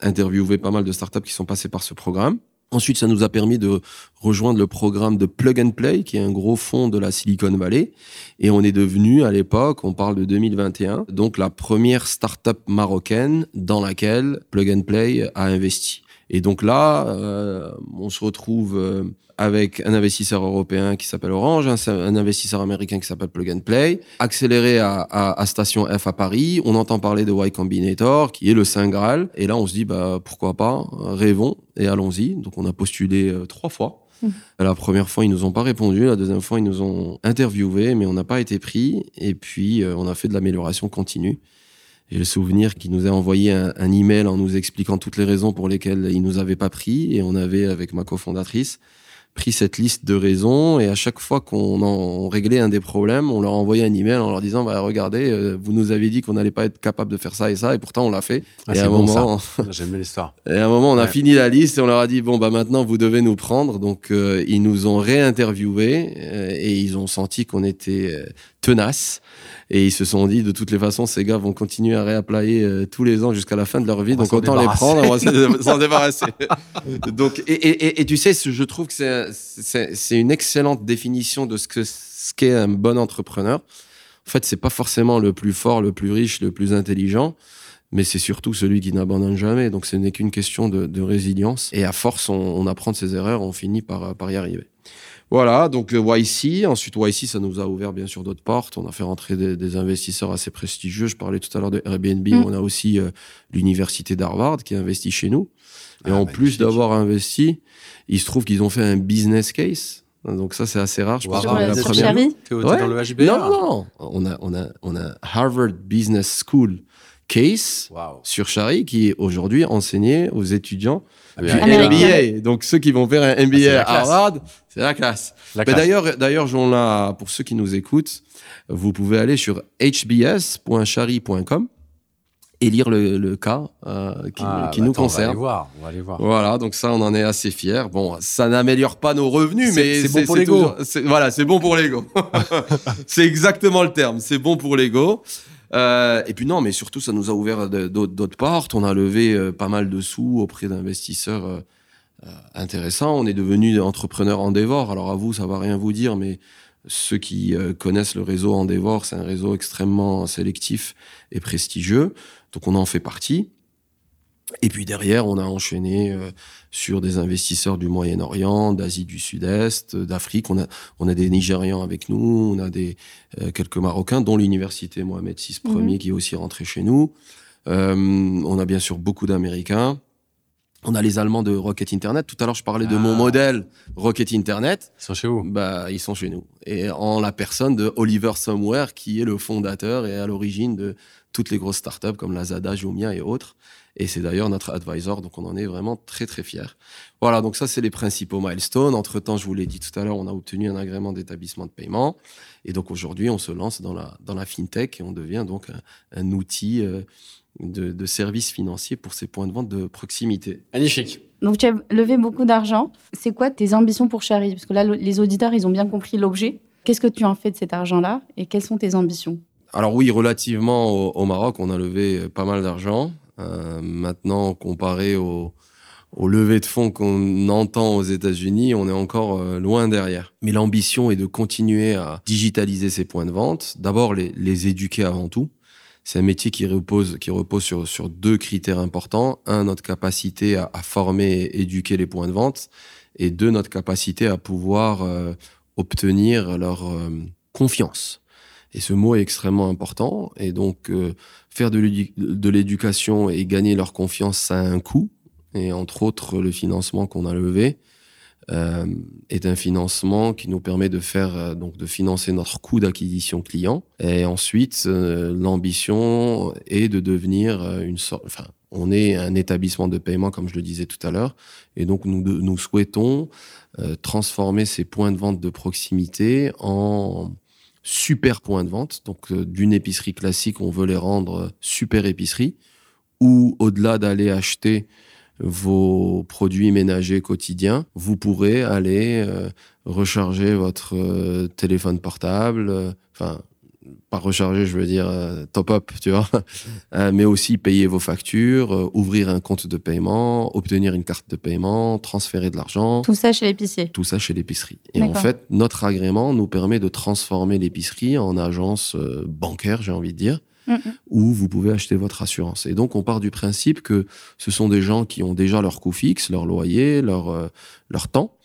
interviewer pas mal de startups qui sont passées par ce programme. Ensuite, ça nous a permis de rejoindre le programme de Plug and Play, qui est un gros fonds de la Silicon Valley. Et on est devenu, à l'époque, on parle de 2021, donc la première startup marocaine dans laquelle Plug and Play a investi. Et donc là, euh, on se retrouve euh, avec un investisseur européen qui s'appelle Orange, un, investisseur américain qui s'appelle Plug and Play, accéléré à, à, Station F à Paris. On entend parler de Y Combinator, qui est le Saint Graal. Et là, on se dit, bah, pourquoi pas, rêvons et allons-y. Donc, on a postulé euh, trois fois. Mmh. La première fois, ils nous ont pas répondu. La deuxième fois, ils nous ont interviewé, mais on n'a pas été pris. Et puis, euh, on a fait de l'amélioration continue. J'ai le souvenir qu'il nous a envoyé un, un, email en nous expliquant toutes les raisons pour lesquelles il nous avait pas pris. Et on avait, avec ma cofondatrice, pris cette liste de raisons et à chaque fois qu'on en réglait un des problèmes, on leur envoyait un email en leur disant bah regardez, euh, vous nous avez dit qu'on n'allait pas être capable de faire ça et ça et pourtant on l'a fait. Ah, et à un moment, j'aime l'histoire. Et à un moment, on a fini la liste et on leur a dit bon bah maintenant vous devez nous prendre. Donc euh, ils nous ont réinterviewé euh, et ils ont senti qu'on était tenace et ils se sont dit, de toutes les façons, ces gars vont continuer à réapplayer euh, tous les ans jusqu'à la fin de leur vie. donc autant les prendre, on va s'en débarrasser. donc, et, et, et, tu sais, je trouve que c'est une excellente définition de ce que ce qu'est un bon entrepreneur. En fait, c'est pas forcément le plus fort, le plus riche, le plus intelligent, mais c'est surtout celui qui n'abandonne jamais. Donc, ce n'est qu'une question de, de, résilience. Et à force, on, on apprend de ses erreurs, on finit par, par y arriver. Voilà, donc euh, YC. Ensuite, YC, ça nous a ouvert bien sûr d'autres portes. On a fait rentrer des, investisseurs assez prestigieux. Je parlais tout à l'heure de Airbnb. Mm. On a aussi euh, l'université d'Harvard qui a investi chez nous. Et ah, en plus d'avoir investi, il se trouve qu'ils ont fait un business case. Donc ça, c'est assez rare. Je pense que la première. dans le HBR Non, non, non. On a, on a, on a Harvard Business School case sur Chari qui est aujourd'hui enseigné aux étudiants ah, du MBA. Donc ceux qui vont faire un MBA ah, à Harvard, c'est la classe. Mais d'ailleurs, d'ailleurs, pour ceux qui nous écoutent, vous pouvez aller sur hbs.chari.com et lire le, cas euh, qui, ah, qui bah nous concerne. On va aller voir, on va aller voir. Voilà, donc ça, on en est assez fiers. Bon, ça n'améliore pas nos revenus, mais c'est bon pour l'ego. Voilà, c'est bon pour l'ego. c'est exactement le terme. C'est bon pour l'ego. Euh, et puis non, mais surtout, ça nous a ouvert d'autres portes. On a levé euh, pas mal de sous auprès d'investisseurs euh, intéressants. On est devenu entrepreneur Endeavor. Alors à vous, ça va rien vous dire, mais ceux qui connaissent le réseau Endeavor, c'est un réseau extrêmement sélectif et prestigieux. Donc on en fait partie. Et puis derrière, on a enchaîné euh, sur des investisseurs du Moyen-Orient, d'Asie du Sud-Est, d'Afrique. On a, on a des Nigérians avec nous, on a des euh, quelques Marocains, dont l'université Mohamed VI Ier mhm. qui est aussi rentré chez nous. Euh, on a bien sûr beaucoup d'Américains. On a les Allemands de Rocket Internet. Tout à l'heure, je parlais de mon ah. modèle Rocket Internet. Ils sont chez vous? Bah, ils sont chez nous. Et en la personne de Oliver Somewhere, qui est le fondateur et à l'origine de toutes les grosses startups comme Lazada, Jumia et autres. Et c'est d'ailleurs notre advisor, donc on en est vraiment très très fiers. Voilà, donc ça c'est les principaux milestones. Entre temps, je vous l'ai dit tout à l'heure, on a obtenu un agrément d'établissement de paiement. Et donc aujourd'hui, on se lance dans la, dans la fintech et on devient donc un, outil euh, de, de service financier pour ces points de vente de proximité. Magnifique. Donc tu as levé beaucoup d'argent. C'est quoi tes ambitions pour Chari Parce que là, les auditeurs, ils ont bien compris l'objet. Qu'est-ce que tu en fais de cet argent-là? Et quelles sont tes ambitions? Alors oui, relativement au, au, Maroc, on a levé pas mal d'argent. Euh, maintenant, comparé au, au levées de fonds qu'on entend aux États-Unis, on est encore euh, loin derrière. Mais l'ambition est de continuer à digitaliser ces points de vente. D'abord, les, les, éduquer avant tout. C'est un métier qui repose, qui repose sur, sur deux critères importants. Un, notre capacité à, à, former et éduquer les points de vente. Et deux, notre capacité à pouvoir euh, obtenir leur confiance. Et ce mot est extrêmement important. Et donc, euh, faire de l'éducation et gagner leur confiance, ça a un coût. Et entre autres, le financement qu'on a levé euh, est un financement qui nous permet de faire euh, donc de financer notre coût d'acquisition client. Et ensuite, euh, l'ambition est de devenir une sorte. Enfin, on est un établissement de paiement, comme je le disais tout à l'heure, et donc nous, nous souhaitons transformer ces points de vente de proximité en super point de vente. Donc, euh, d'une épicerie classique, on veut les rendre super épicerie. Ou au-delà d'aller acheter vos produits ménagers quotidiens, vous pourrez aller euh, recharger votre euh, téléphone portable, enfin pas recharger, je veux dire euh, top up, tu vois, euh, mais aussi payer vos factures, euh, ouvrir un compte de paiement, obtenir une carte de paiement, transférer de l'argent. Tout ça chez l'épicier. Tout ça chez l'épicerie. Et en fait, notre agrément nous permet de transformer l'épicerie en agence bancaire, j'ai envie de dire, où vous pouvez acheter votre assurance. Et donc, on part du principe que ce sont des gens qui ont déjà leur coût fixe, leur loyer, leur, leur temps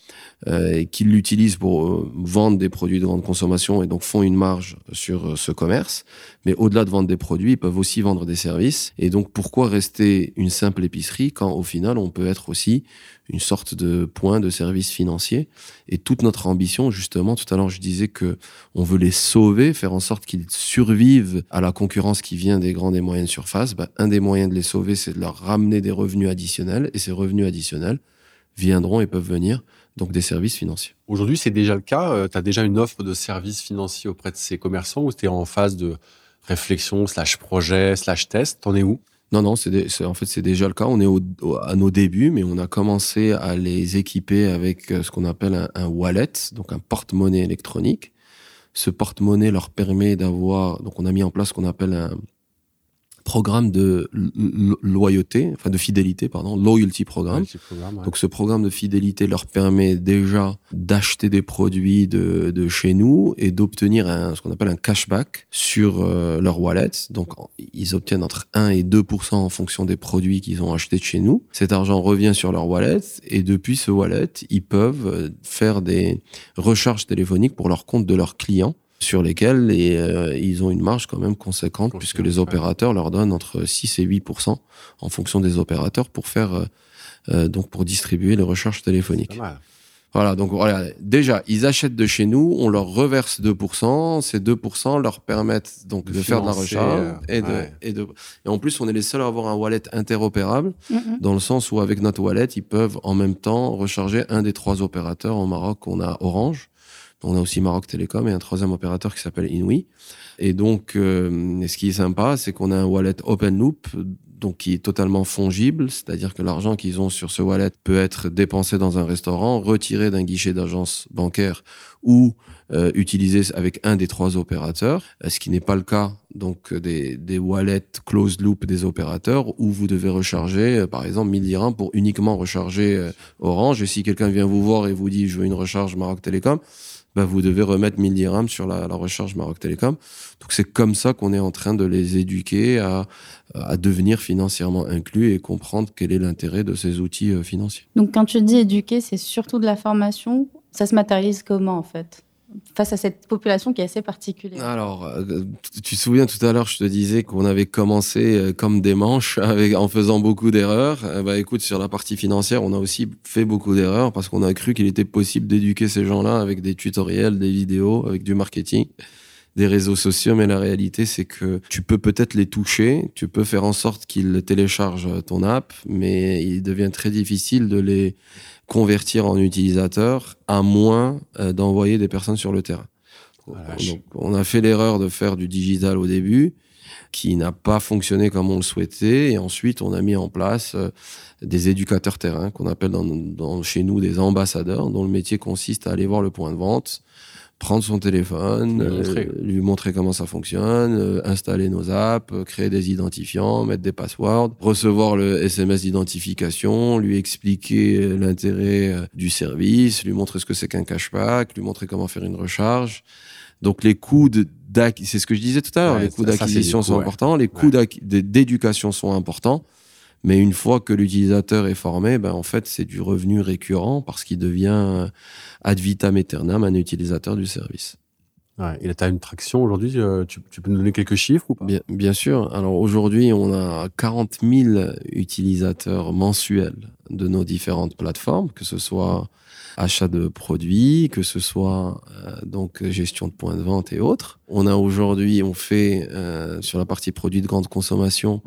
et qui l'utilisent pour euh, vendre des produits de grande consommation et donc font une marge sur euh, ce commerce. Mais au-delà de vendre des produits, ils peuvent aussi vendre des services. Et donc pourquoi rester une simple épicerie quand au final on peut être aussi une sorte de point de service financier? Et toute notre ambition, justement, tout à l'heure je disais que on veut les sauver, faire en sorte qu'ils survivent à la concurrence qui vient des grandes et moyennes surfaces. Bah, un des moyens de les sauver, c'est de leur ramener des revenus additionnels. Et ces revenus additionnels viendront et peuvent venir donc des services financiers. Aujourd'hui, c'est déjà le cas. Euh, tu as déjà une offre de services financiers auprès de ces commerçants ou tu es en phase de réflexion, slash projet, slash test? T'en es où? Non, non, c'est en fait c'est déjà le cas. On est à nos débuts, mais on a commencé à les équiper avec euh, ce qu'on appelle un, un, wallet, donc un porte-monnaie électronique. Ce porte-monnaie leur permet d'avoir, donc on a mis en place ce qu'on appelle un, programme de loyauté, enfin de fidélité, pardon, loyalty programme. Donc ce programme de fidélité leur permet déjà d'acheter des produits de, de, chez nous et d'obtenir ce qu'on appelle un cashback sur euh, leur wallet. Donc ils obtiennent entre 1 et 2 en fonction des produits qu'ils ont achetés de chez nous. Cet argent revient sur leur wallet et depuis ce wallet, ils peuvent euh, faire des recharges téléphoniques pour leur compte de leurs clients sur lesquels et, euh, ils ont une marge quand même conséquente puisque les opérateurs leur donnent entre 6 et 8 en fonction des opérateurs pour faire euh, euh, donc pour distribuer les recherches téléphoniques. Voilà, donc voilà, déjà, ils achètent de chez nous, on leur reverse 2%, ces 2% leur permettent donc de, faire de la recharge et, de, et, de, et en plus, on est les seuls à avoir un wallet interopérable, dans le sens où avec notre wallet, ils peuvent en même temps recharger un des trois opérateurs au Maroc, on a Orange, on a aussi Maroc Télécom et un troisième opérateur qui s'appelle Inouï. Et donc, euh, ce qui est sympa, c'est qu'on a un wallet open loop, donc qui est totalement fongible, c'est-à-dire que l'argent qu'ils ont sur ce wallet peut être dépensé dans un restaurant, retiré d'un guichet d'agence bancaire ou euh, utilisé avec un des trois opérateurs, euh, ce qui n'est pas le cas donc des, des wallets closed loop des opérateurs où vous devez recharger par exemple 1000 dirhams pour uniquement recharger Orange et si quelqu'un vient vous voir et vous dit je veux une recharge Maroc Télécom bah, vous devez remettre 1000 dirhams sur la, la recharge Maroc Télécom. Donc c'est comme ça qu'on est en train de les éduquer à, à devenir financièrement inclus et comprendre quel est l'intérêt de ces outils euh, financiers. Donc quand tu dis éduquer, c'est surtout de la formation. Ça se matérialise comment en fait? Face à cette population qui est assez particulière Alors, euh, tu te souviens tout à l'heure, je te disais qu'on avait commencé euh, comme des manches en faisant beaucoup d'erreurs. Eh ben, écoute, sur la partie financière, on a aussi fait beaucoup d'erreurs parce qu'on a cru qu'il était possible d'éduquer ces gens-là avec des tutoriels, des vidéos, avec du marketing des réseaux sociaux, mais la réalité, c'est que tu peux peut-être les toucher, tu peux faire en sorte qu'ils téléchargent ton app, mais il devient très difficile de les convertir en utilisateurs à moins euh, d'envoyer des personnes sur le terrain. Oh, Donc, on a fait l'erreur de faire du digital au début, qui n'a pas fonctionné comme on le souhaitait, et ensuite on a mis en place euh, des éducateurs terrain qu'on appelle dans, dans, chez nous des ambassadeurs, dont le métier consiste à aller voir le point de vente, prendre son téléphone, euh, lui montrer comment ça fonctionne, euh, installer nos apps, euh, créer des identifiants, mettre des passwords, recevoir le SMS d'identification, lui expliquer l'intérêt du service, lui montrer ce que c'est qu'un cashback, lui montrer comment faire une recharge. Donc les coûts de c'est ce que je disais tout à l'heure, les coûts d'acquisition sont importants, les coûts d'éducation sont importants. Mais une fois que l'utilisateur est formé, ben en fait, c'est du revenu récurrent parce qu'il devient ad vitam aeternam un utilisateur du service. Ouais, et tu as une traction aujourd'hui, euh, tu, peux nous donner quelques chiffres ou pas? Bien, bien sûr. Alors aujourd'hui, on a 40 000 utilisateurs mensuels de nos différentes plateformes, que ce soit achat de produits, que ce soit euh, donc gestion de points de vente et autres. On a aujourd'hui, on fait euh, sur la partie produits de grande consommation,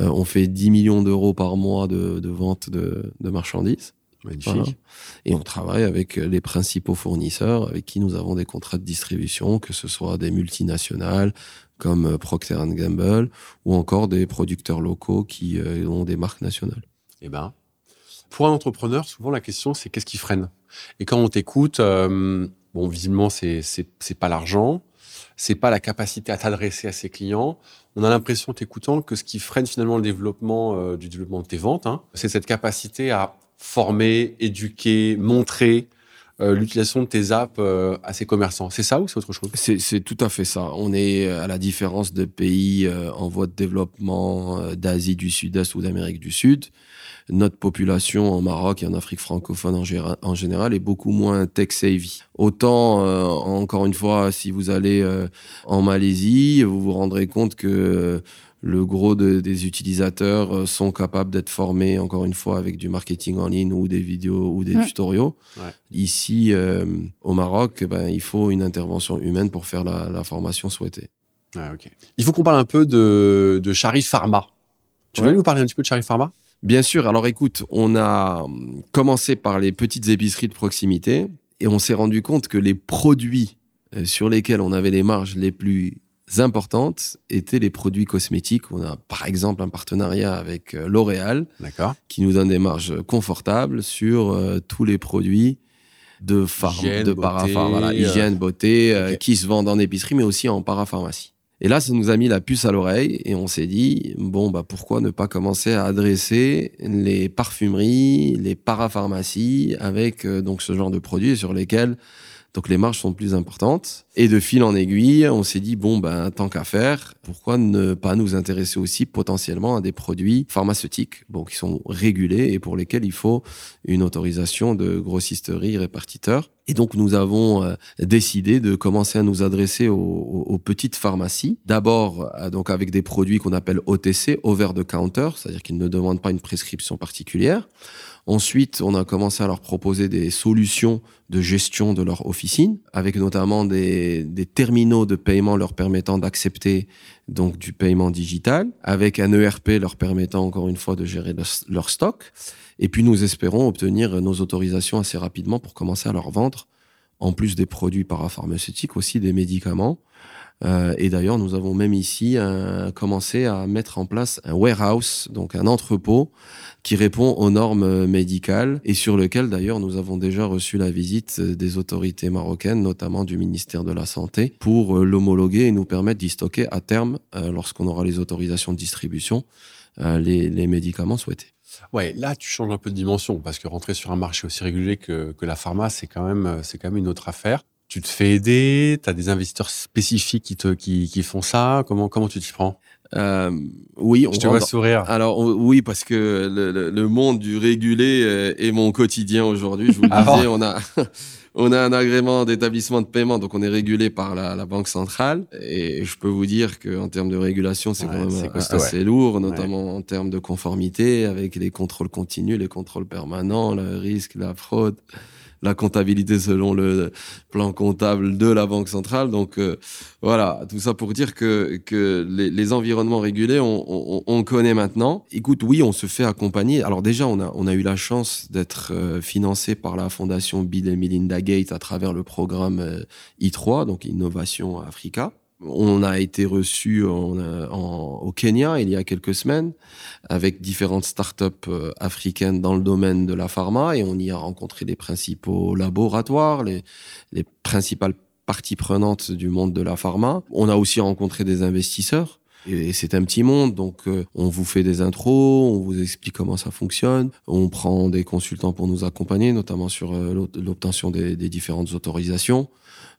euh, on fait 10 millions d'euros par mois de, vente de, marchandises. Magnifique. Et on travaille avec les principaux fournisseurs avec qui nous avons des contrats de distribution, que ce soit des multinationales comme Procter Gamble ou encore des producteurs locaux qui euh, ont des marques nationales. Eh ben, pour un entrepreneur, souvent la question c'est qu'est-ce qui freine? Et quand on t'écoute, euh, bon, visiblement c'est c'est pas l'argent, c'est pas la capacité à t'adresser à ses clients. On a l'impression, t'écoutant, que ce qui freine finalement le développement euh, du développement de tes ventes, hein, c'est cette capacité à former, éduquer, montrer euh, l'utilisation de tes apps euh, à ces commerçants. C'est ça ou c'est autre chose? C'est tout à fait ça. On est à la différence de pays en voie de développement d'Asie du Sud-Est ou d'Amérique du Sud. Notre population en Maroc et en Afrique francophone en, général est beaucoup moins tech-savvy. Autant, encore une fois, si vous allez en Malaisie, vous vous rendrez compte que le gros des utilisateurs euh, sont capables d'être formés, encore une fois, avec du marketing en ligne ou des vidéos ou des tutoriaux. Ici, euh, au Maroc, ben, il faut une intervention humaine pour faire la, formation souhaitée. Il faut qu'on parle un peu de, de Chari Pharma. Tu veux nous parler un petit peu de Chari Pharma? Bien sûr. Alors écoute, on a commencé par les petites épiceries de proximité et on s'est rendu compte que les produits euh, sur lesquels on avait les marges les plus importantes étaient les produits cosmétiques. On a par exemple un partenariat avec euh, L'Oréal qui nous donne des marges confortables sur euh, tous les produits de pharma, de parapharmacie, euh, hygiène, beauté, qui se vendent en épicerie mais aussi en parapharmacie. Et là, ça nous a mis la puce à l'oreille et on s'est dit bon bah pourquoi ne pas commencer à adresser les parfumeries, les parapharmacies avec donc ce genre de produits sur lesquels donc les marges sont plus importantes. Et de fil en aiguille, on s'est dit, bon, ben, tant qu'à faire, pourquoi ne pas nous intéresser aussi potentiellement à des produits pharmaceutiques, bon, qui sont régulés et pour lesquels il faut une autorisation de grossisterie répartiteur. Et donc nous avons euh, décidé de commencer à nous adresser aux, petites pharmacies. D'abord euh, donc avec des produits qu'on appelle OTC, over the counter, c'est-à-dire qu'ils ne demandent pas une prescription particulière. Ensuite, on a commencé à leur proposer des solutions de gestion de leur officine, avec notamment des, terminaux de paiement leur permettant d'accepter donc du paiement digital, avec un ERP leur permettant encore une fois de gérer leur stock. Et puis nous espérons obtenir nos autorisations assez rapidement pour commencer à leur vendre, en plus des produits parapharmaceutiques, aussi des médicaments euh, et d'ailleurs, nous avons même ici euh, commencé à mettre en place un warehouse, donc un entrepôt qui répond aux normes médicales et sur lequel d'ailleurs nous avons déjà reçu la visite des autorités marocaines, notamment du ministère de la Santé, pour euh, l'homologuer et nous permettre d'y stocker à terme, lorsqu'on aura les autorisations de distribution, les, médicaments souhaités. Ouais, là tu changes un peu de dimension parce que rentrer sur un marché aussi régulier que, que la pharma, c'est quand même c'est quand même une autre affaire tu te fais aider Tu as des investisseurs spécifiques qui, te, qui, qui font ça comment, comment tu t'y prends? Euh, oui, on je te vois sourire. Alors oui, parce que le, le, monde du régulé euh, est mon quotidien aujourd'hui. Je vous le ah disais, on a on a un agrément d'établissement de paiement, donc on est régulé par la, la, banque centrale. Et je peux vous dire que en termes de régulation, c'est quand même assez lourd, notamment en termes de conformité, avec les contrôles continus, les contrôles permanents, le risque, la fraude la comptabilité selon le plan comptable de la Banque centrale. Donc euh, voilà, tout ça pour dire que, que les, environnements régulés, on, connaît maintenant. Écoute, oui, on se fait accompagner. Alors déjà, on a, on a eu la chance d'être euh, financé par la fondation Bill et Melinda Gates à travers le programme euh, I3, donc Innovation Africa. On a été reçu au Kenya il y a quelques semaines avec différentes startups euh, africaines dans le domaine de la pharma et on y a rencontré les principaux laboratoires, les, les principales parties prenantes du monde de la pharma. On a aussi rencontré des investisseurs et c'est un petit monde, donc euh, on vous fait des intros, on vous explique comment ça fonctionne, on prend des consultants pour nous accompagner, notamment sur euh, l'obtention des, différentes autorisations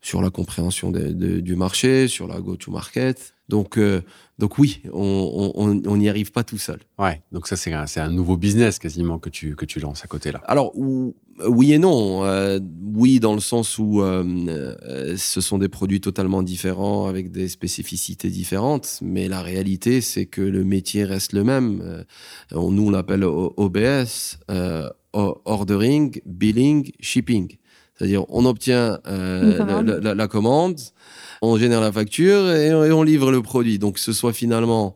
sur la compréhension du marché, sur la go-to-market. Donc, euh, donc oui, on n'y arrive pas tout seul. Ouais, donc ça c'est un, un, nouveau business quasiment que tu, que tu lances à côté là. Alors oui et non. Euh, oui dans le sens où euh, ce sont des produits totalement différents avec des spécificités différentes, mais la réalité c'est que le métier reste le même. nous on l'appelle OBS, Ordering, Billing, Shipping. C'est-à-dire, on obtient euh, la, commande, on génère la facture et, on livre le produit. Donc, ce soit finalement.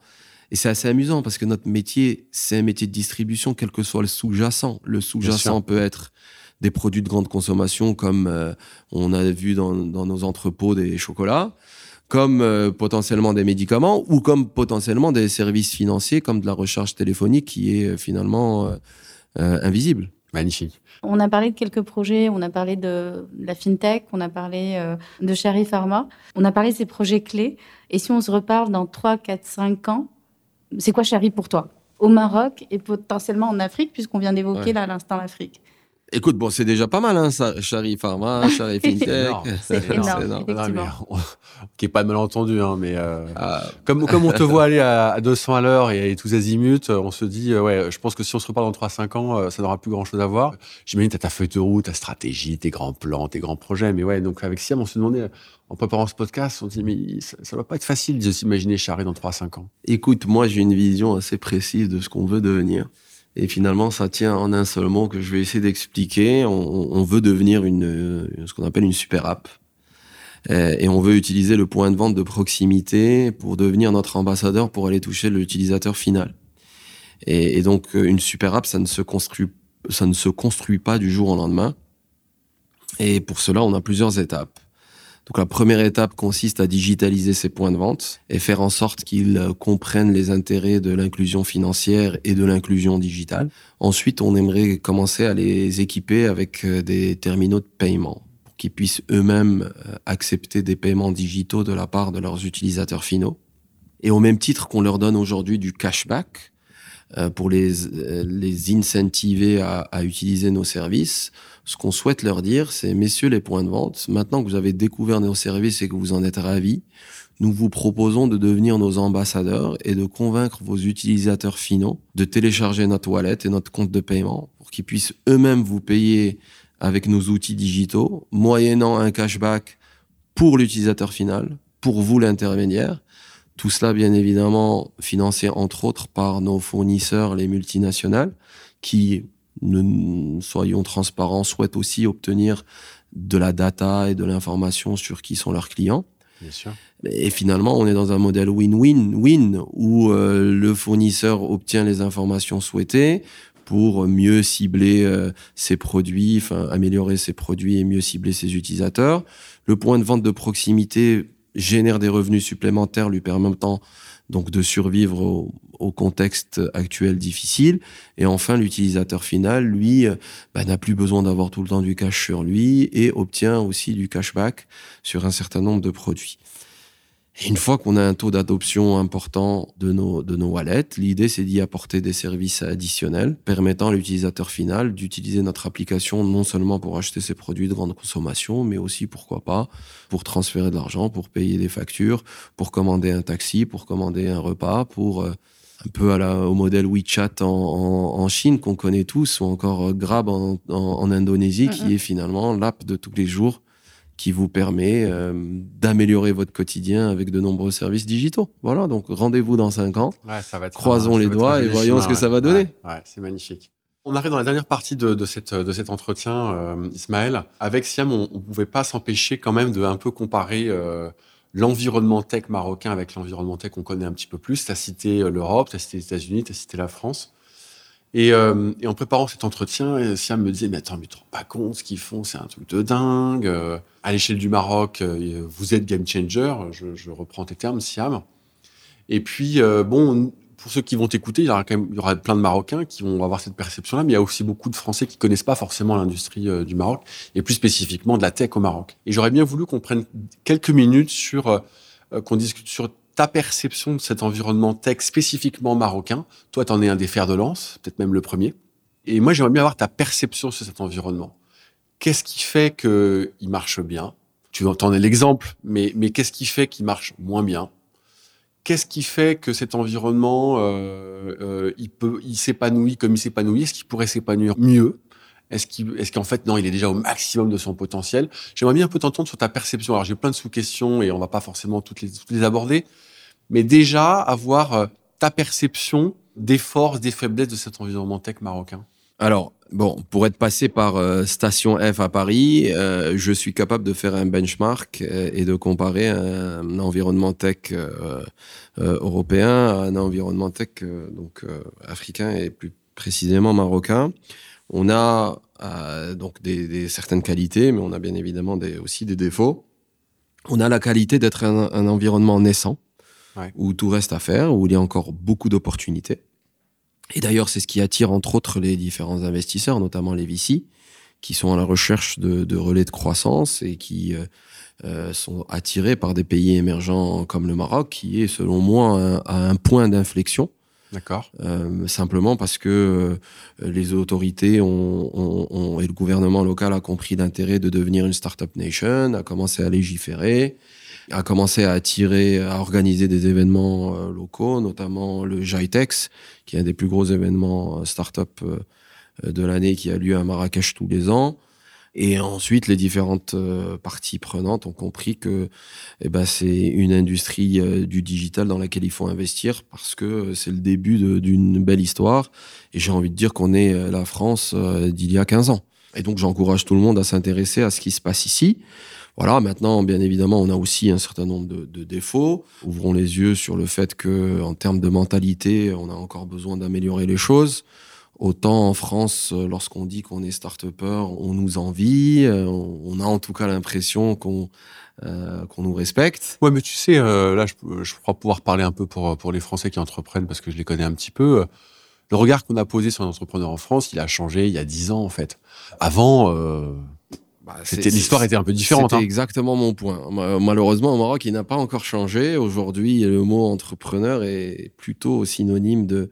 Et c'est assez amusant parce que notre métier, c'est un métier de distribution, quel que soit le sous-jacent. Le sous-jacent peut être des produits de grande consommation, comme euh, on a vu dans, nos entrepôts des chocolats, comme euh, potentiellement des médicaments ou comme potentiellement des services financiers, comme de la recharge téléphonique qui est finalement invisible. Magnifique. On a parlé de quelques projets, on a parlé de la FinTech, on a parlé euh, de Cherry Pharma, on a parlé de ces projets clés. Et si on se reparle dans 3, 4, 5 ans, c'est quoi Cherry pour toi? Au Maroc et potentiellement en Afrique, puisqu'on vient d'évoquer là l'instant l'Afrique. Écoute, bon, c'est déjà pas mal, hein, ça, Chari Pharma, Chari FinTech. énorme, C'est énorme, Non, mais qui est pas mal entendu, hein, mais euh, Ah, comme, comme on te voit aller à, à 200 à l'heure et à tous azimuts, on se dit, euh, ouais, je pense que si on se reparle dans 3-5 ans, euh, ça n'aura plus grand chose à voir. J'imagine, t'as ta feuille de route, ta stratégie, tes grands plans, tes grands projets. Mais ouais, donc avec Siam, on se demandait, euh, en préparant ce podcast, on se dit, mais ça, ça va pas être facile de s'imaginer Charry dans 3-5 ans. Écoute, moi, j'ai une vision assez précise de ce qu'on veut devenir. Et finalement, ça tient en un seul mot que je vais essayer d'expliquer. On, veut devenir une, ce qu'on appelle une super app. Euh, Et on veut utiliser le point de vente de proximité pour devenir notre ambassadeur pour aller toucher l'utilisateur final. Et, et donc, euh, une super app, ça ne se construit, ça ne se construit pas du jour au lendemain. Et pour cela, on a plusieurs étapes. Donc la première étape consiste à digitaliser ces points de vente et faire en sorte qu'ils euh, comprennent les intérêts de l'inclusion financière et de l'inclusion digitale. Ensuite, on aimerait commencer à les équiper avec euh, des terminaux de paiement pour qu'ils puissent eux-mêmes euh, accepter des paiements digitaux de la part de leurs utilisateurs finaux. Et au même titre qu'on leur donne aujourd'hui du cashback pour les, euh, les incentiver à, à utiliser nos services, ce qu'on souhaite leur dire, c'est messieurs les points de vente, maintenant que vous avez découvert nos services et que vous en êtes ravis, nous vous proposons de devenir nos ambassadeurs et de convaincre vos utilisateurs finaux de télécharger notre wallet et notre compte de paiement pour qu'ils puissent eux-mêmes vous payer avec nos outils digitaux, moyennant un cashback pour l'utilisateur final, pour vous l'intermédiaire. Tout cela, bien évidemment, financé entre autres par nos fournisseurs, les multinationales, qui, ne, soyons transparents, souhaitent aussi obtenir de la data et de l'information sur qui sont leurs clients. Bien sûr. Et finalement, on est dans un modèle win-win-win où euh, le fournisseur obtient les informations souhaitées pour mieux cibler euh, ses produits, enfin améliorer ses produits et mieux cibler ses utilisateurs. Le point de vente de proximité génère des revenus supplémentaires lui permettant donc de survivre au, contexte actuel difficile. Et enfin, l'utilisateur final, lui, euh, bah, n'a plus besoin d'avoir tout le temps du cash sur lui et obtient aussi du cashback sur un certain nombre de produits. Et une fois qu'on a un taux d'adoption important de nos, de nos wallets, l'idée c'est d'y apporter des services additionnels permettant à l'utilisateur final d'utiliser notre application non seulement pour acheter ses produits de grande consommation, mais aussi, pourquoi pas, pour transférer de l'argent, pour payer des factures, pour commander un taxi, pour commander un repas, pour euh, un peu à la, au modèle WeChat en, en, en Chine qu'on connaît tous, ou encore euh, Grab en, Indonésie, Mhm. qui est finalement l'app de tous les jours qui vous permet euh, d'améliorer votre quotidien avec de nombreux services digitaux. Voilà, donc rendez-vous dans 5 ans. Ouais, ça va être Croisons ça les va doigts et voyons ce que ça va donner. Ouais, c'est magnifique. On arrive dans la dernière partie de, de, cette, de cet entretien, euh, Ismaël. Avec Siam, on ne pouvait pas s'empêcher quand même de un peu comparer euh, l'environnement tech marocain avec l'environnement tech qu'on connaît un petit peu plus. Tu as cité l'Europe, tu as cité les États-Unis, tu as cité la France. Et, euh, et, en préparant cet entretien, euh, Siam me disait, mais attends, mais tu te rends pas compte ce qu'ils font, c'est un truc de dingue. Euh, à l'échelle du Maroc, euh, vous êtes game changer, je, je, reprends tes termes, Siam. Et puis, euh, bon, pour ceux qui vont t'écouter, il y aura quand même il y aura plein de Marocains qui vont avoir cette perception-là, mais il y a aussi beaucoup de Français qui connaissent pas forcément l'industrie du Maroc, et plus spécifiquement de la tech au Maroc. Et j'aurais bien voulu qu'on prenne quelques minutes sur, qu'on discute sur ta perception de cet environnement tech spécifiquement marocain. Toi, tu es un des fers de lance, peut-être même le premier. Et moi, j'aimerais bien avoir ta perception sur cet environnement. Qu'est-ce qui fait qu'il marche bien? Tu en es l'exemple, mais, mais qu'est-ce qui fait qu'il marche moins bien? Qu'est-ce qui fait que cet environnement, euh, euh, il il s'épanouit comme il s'épanouit? Est-ce qu'il pourrait s'épanouir mieux? Est-ce qu'il, est-ce qu'en fait, non, il est déjà au maximum de son potentiel? J'aimerais bien un peu t'entendre sur ta perception. Alors, j'ai plein de sous-questions et on va pas forcément toutes les, aborder, mais déjà avoir euh, ta perception des forces, des faiblesses de cet environnement tech marocain. Alors, bon, pour être passé par euh, Station F à Paris, euh, je suis capable de faire un benchmark et de comparer un, un environnement tech européen à un environnement tech donc africain et plus précisément marocain. On a donc des, des, certaines qualités, mais on a bien évidemment des, aussi des défauts. On a la qualité d'être un, un, environnement naissant, ouais. où tout reste à faire, où il y a encore beaucoup d'opportunités. Et d'ailleurs, c'est ce qui attire entre autres les différents investisseurs, notamment les VC, qui sont à la recherche de, de relais de croissance et qui euh, euh, sont attirés par des pays émergents comme le Maroc, qui est selon moi un, à un point d'inflexion D'accord. Euh, simplement parce que euh, les autorités ont, et le gouvernement local a compris l'intérêt de devenir une startup nation, a commencé à légiférer, a commencé à attirer, à organiser des événements euh, locaux, notamment le JITEX, qui est un des plus gros événements startup de l'année qui a lieu à Marrakech tous les ans. Et ensuite, les différentes euh, parties prenantes ont compris que eh ben, c'est une industrie euh, du digital dans laquelle il faut investir parce que euh, c'est le début d'une belle histoire. Et j'ai envie de dire qu'on est la France d'il y a 15 ans. Et donc, j'encourage tout le monde à s'intéresser à ce qui se passe ici. Voilà, maintenant, bien évidemment, on a aussi un certain nombre de, de défauts. Ouvrons les yeux sur le fait que, en termes de mentalité, on a encore besoin d'améliorer les choses. Autant en France, euh, lorsqu'on dit qu'on est start-upper, on nous envie, euh, on a en tout cas l'impression qu'on euh, qu'on nous respecte. Ouais, mais tu sais, euh, là, je, je crois pouvoir parler un peu pour, pour les Français qui entreprennent parce que je les connais un petit peu. Le regard qu'on a posé sur l'entrepreneur en France, il a changé il y a dix ans, en fait. Avant, euh, Bah, l'histoire était un peu différente. C'était hein. exactement mon point. Ma- Malheureusement, au Maroc, il n'a pas encore changé. Aujourd'hui, le mot entrepreneur est plutôt synonyme de,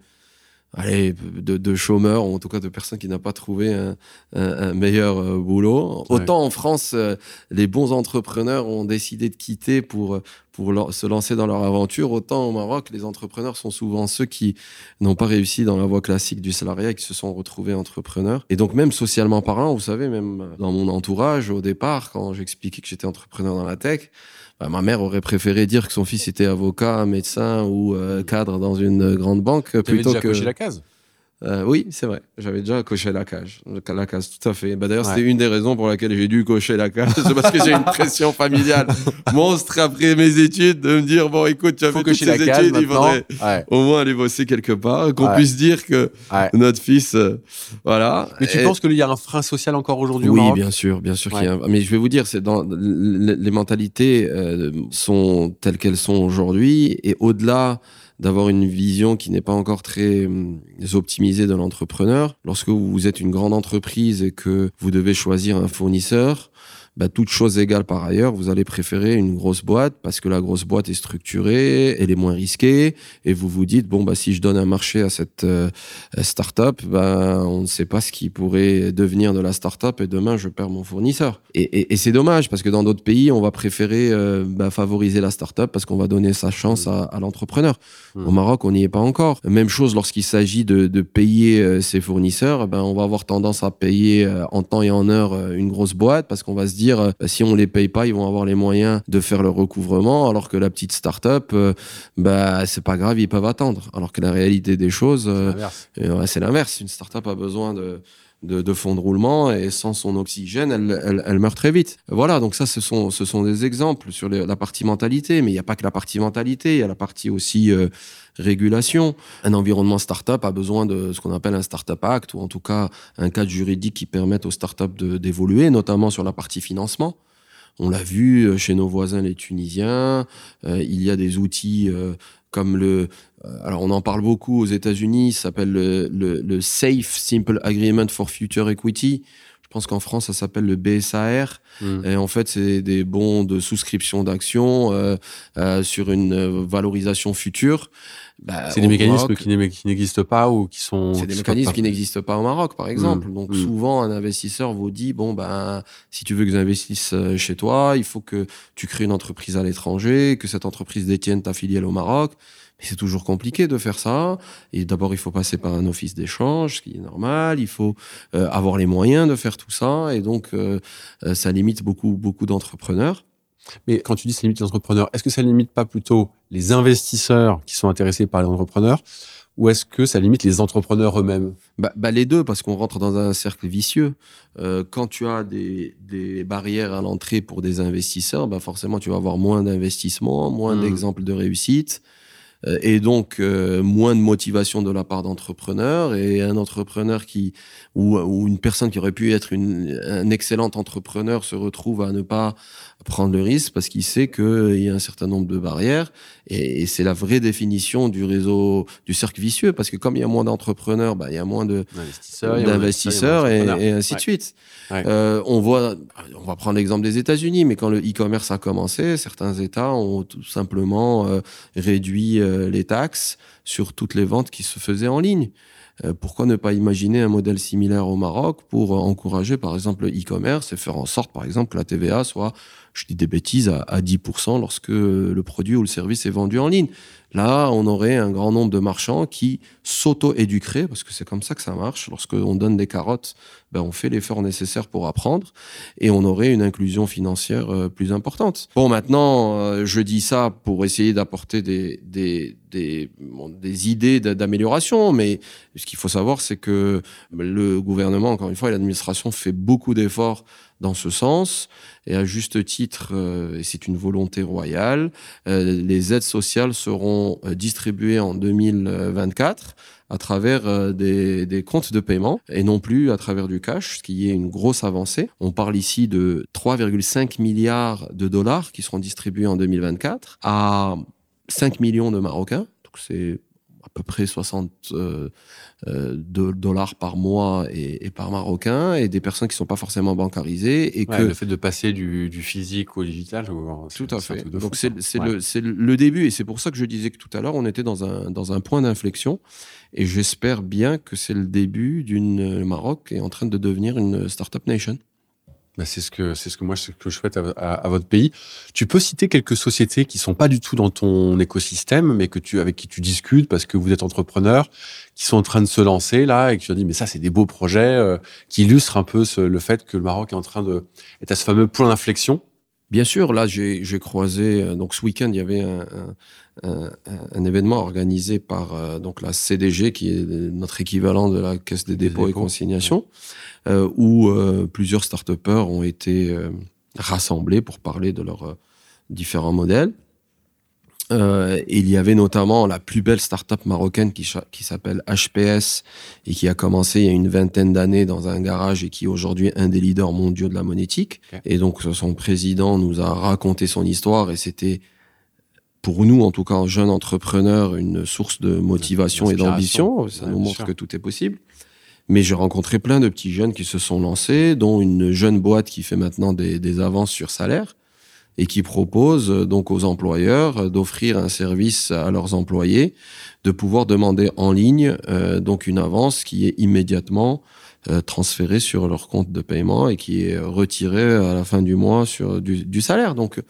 allez, de, de chômeur, ou en tout cas de personnes qui n'ont pas trouvé un, un- un meilleur euh, boulot. Ouais. Autant en France, euh, les bons entrepreneurs ont décidé de quitter pour, pour leur- se lancer dans leur aventure. Autant au Maroc, les entrepreneurs sont souvent ceux qui n'ont pas réussi dans la voie classique du salariat et qui se sont retrouvés entrepreneurs. Et donc même socialement parlant, vous savez, même dans mon entourage, au départ, quand j'expliquais que j'étais entrepreneur dans la tech, ma mère aurait préféré dire que son fils était avocat, médecin ou euh, cadre dans une grande banque plutôt déjà que... la case? Euh, oui, c'est vrai. J'avais déjà coché la cage. La case, tout à fait. Bah, D'ailleurs, Ouais. c'était une des raisons pour laquelle j'ai dû cocher la cage. C'est parce que j'ai une pression familiale monstre après mes études de me dire, bon, écoute, tu as Faut fait toutes ces case études, il faudrait Ouais, au moins aller bosser quelque part, qu'on Ouais. puisse dire que notre fils, euh, voilà. Mais tu Et- penses qu'il y a un frein social encore aujourd'hui au oui, Maroc? bien sûr, bien sûr qu'il y a. un- Mais je vais vous dire, c'est dans les les mentalités euh, sont telles qu'elles sont aujourd'hui, et au-delà d'avoir une vision qui n'est pas encore très hum, optimisée de l'entrepreneur, lorsque vous êtes une grande entreprise et que vous devez choisir un fournisseur. Bah, toute chose égale par ailleurs, vous allez préférer une grosse boîte parce que la grosse boîte est structurée, elle est moins risquée, et vous vous dites bon bah si je donne un marché à cette euh, start-up, ben, on ne sait pas ce qui pourrait devenir de la start-up et demain je perds mon fournisseur. Et, et- et c'est dommage parce que dans d'autres pays, on va préférer euh, ben, favoriser la start-up parce qu'on va donner sa chance à, à l'entrepreneur. Mm. Au Maroc, on n'y est pas encore. Même chose lorsqu'il s'agit de, de payer euh, ses fournisseurs, ben, on va avoir tendance à payer euh, en temps et en heure une grosse boîte parce qu'on va se dire euh, si on les paye pas, ils vont avoir les moyens de faire le recouvrement alors que la petite start-up, euh, bah, c'est pas grave, ils peuvent attendre. Alors que la réalité des choses, euh, c'est l'inverse. Une start-up a besoin de, de, de fonds de roulement et sans son oxygène, elle, elle, elle meurt très vite. Voilà, donc ça, ce sont, ce sont des exemples sur les- la partie mentalité. Mais il n'y a pas que la partie mentalité, il y a la partie aussi euh, régulation. Un environnement start-up a besoin de ce qu'on appelle un start-up act ou en tout cas un cadre juridique qui permette aux start-up de- d'évoluer, notamment sur la partie financement. On l'a vu euh, chez nos voisins les Tunisiens. Euh, il y a des outils euh, comme le. alors, on en parle beaucoup aux États-Unis. Ça s'appelle le, le, le Safe Simple Agreement for Future Equity. Je pense qu'en France, ça s'appelle le BSAR. Mm. Et en fait, c'est des bons de souscription d'actions euh, euh, sur une euh, valorisation future. Bah, C'est des mécanismes Maroc, qui n'existent pas ou qui sont. c'est des mécanismes qui n'existent pas au Maroc, par exemple. Donc mm. souvent, un investisseur vous dit bon ben, si tu veux que j'investisse chez toi, il faut que tu crées une entreprise à l'étranger, que cette entreprise détienne ta filiale au Maroc. C'est toujours compliqué de faire ça. Et d'abord, il faut passer par un office d'échange, ce qui est normal. Il faut euh, avoir les moyens de faire tout ça. Et donc, euh, euh, ça limite beaucoup, beaucoup d'entrepreneurs. Mais quand tu dis ça limite les entrepreneurs, est-ce que ça limite pas plutôt les investisseurs qui sont intéressés par les entrepreneurs ou est-ce que ça limite les entrepreneurs eux-mêmes? Bah, bah, les deux, parce qu'on rentre dans un cercle vicieux. Euh, quand tu as des, des barrières à l'entrée pour des investisseurs, bah forcément, tu vas avoir moins d'investissement, moins Mm. d'exemples de réussite, et donc euh, moins de motivation de la part d'entrepreneurs. Et un entrepreneur qui ou, ou une personne qui aurait pu être une, un excellent entrepreneur se retrouve à ne pas prendre le risque parce qu'il sait qu'il y a un certain nombre de barrières. Et, et c'est la vraie définition du réseau, du cercle vicieux, parce que comme il y a moins d'entrepreneurs, bah, il y a moins D'investisseurs, et, ainsi de suite. Ouais. Euh, on voit, on va prendre l'exemple des États-Unis, mais quand le e-commerce a commencé, certains États ont tout simplement euh, réduit euh, les taxes sur toutes les ventes qui se faisaient en ligne. Euh, pourquoi ne pas imaginer un modèle similaire au Maroc pour encourager, par exemple, le e-commerce et faire en sorte, par exemple, que la TVA soit, je dis des bêtises, à, à 10% lorsque le produit ou le service est vendu en ligne. Là, on aurait un grand nombre de marchands qui s'auto-éduqueraient, parce que c'est comme ça que ça marche. Lorsqu'on donne des carottes, ben, on fait l'effort nécessaire pour apprendre, et on aurait une inclusion financière euh, plus importante. Bon, maintenant, euh, je dis ça pour essayer d'apporter des, des, des, des idées d'amélioration, mais ce qu'il faut savoir, c'est que le gouvernement, encore une fois, et l'administration fait beaucoup d'efforts dans ce sens. Et à juste titre, euh, et c'est une volonté royale, euh, les aides sociales seront euh, distribuées en 2024 à travers des, des, comptes de paiement et non plus à travers du cash, ce qui est une grosse avancée. On parle ici de 3,5 milliards de dollars qui seront distribués en 2024 à 5 millions de Marocains. Peu près 60 euh, euh, dollars par mois et, par marocain, et des personnes qui ne sont pas forcément bancarisées. Et que... Le fait de passer du, physique au digital. Tout à fait. Donc c'est le, le, début, et c'est pour ça que je disais que tout à l'heure, on était dans un, dans un point d'inflexion, et j'espère bien que c'est le début d'une... Maroc est en train de devenir une startup nation. Bah, c'est ce que c'est ce que moi ce que je souhaite à, votre pays. Tu peux citer quelques sociétés qui sont pas du tout dans ton écosystème, mais que tu avec qui tu discutes parce que vous êtes entrepreneur, qui sont en train de se lancer là et que tu as dit mais ça c'est des beaux projets euh, qui illustrent un peu le fait que le Maroc est en train de est à ce fameux point d'inflexion. Bien sûr, là j'ai croisé euh, donc ce week-end il y avait un, un, un, événement organisé par euh, donc la CDG qui est notre équivalent de la Caisse des dépôts, et consignations. Euh, où euh, plusieurs start ont été rassemblés pour parler de leurs différents modèles. Euh, il y avait notamment la plus belle start-up marocaine qui, qui s'appelle HPS et qui a commencé il y a une vingtaine d'années dans un garage et qui est aujourd'hui un des leaders mondiaux de la monétique. Et donc son président nous a raconté son histoire et c'était pour nous, en tout cas, en jeunes entrepreneurs, une source de motivation et d'ambition. Ça nous montre que tout est possible. Mais j'ai rencontré plein de petits jeunes qui se sont lancés, dont une jeune boîte qui fait maintenant des, des avances sur salaire et qui propose euh, donc aux employeurs euh, d'offrir un service à leurs employés, de pouvoir demander en ligne euh, donc une avance qui est immédiatement transférée sur leur compte de paiement et qui est retirée à la fin du mois sur du, du salaire. Donc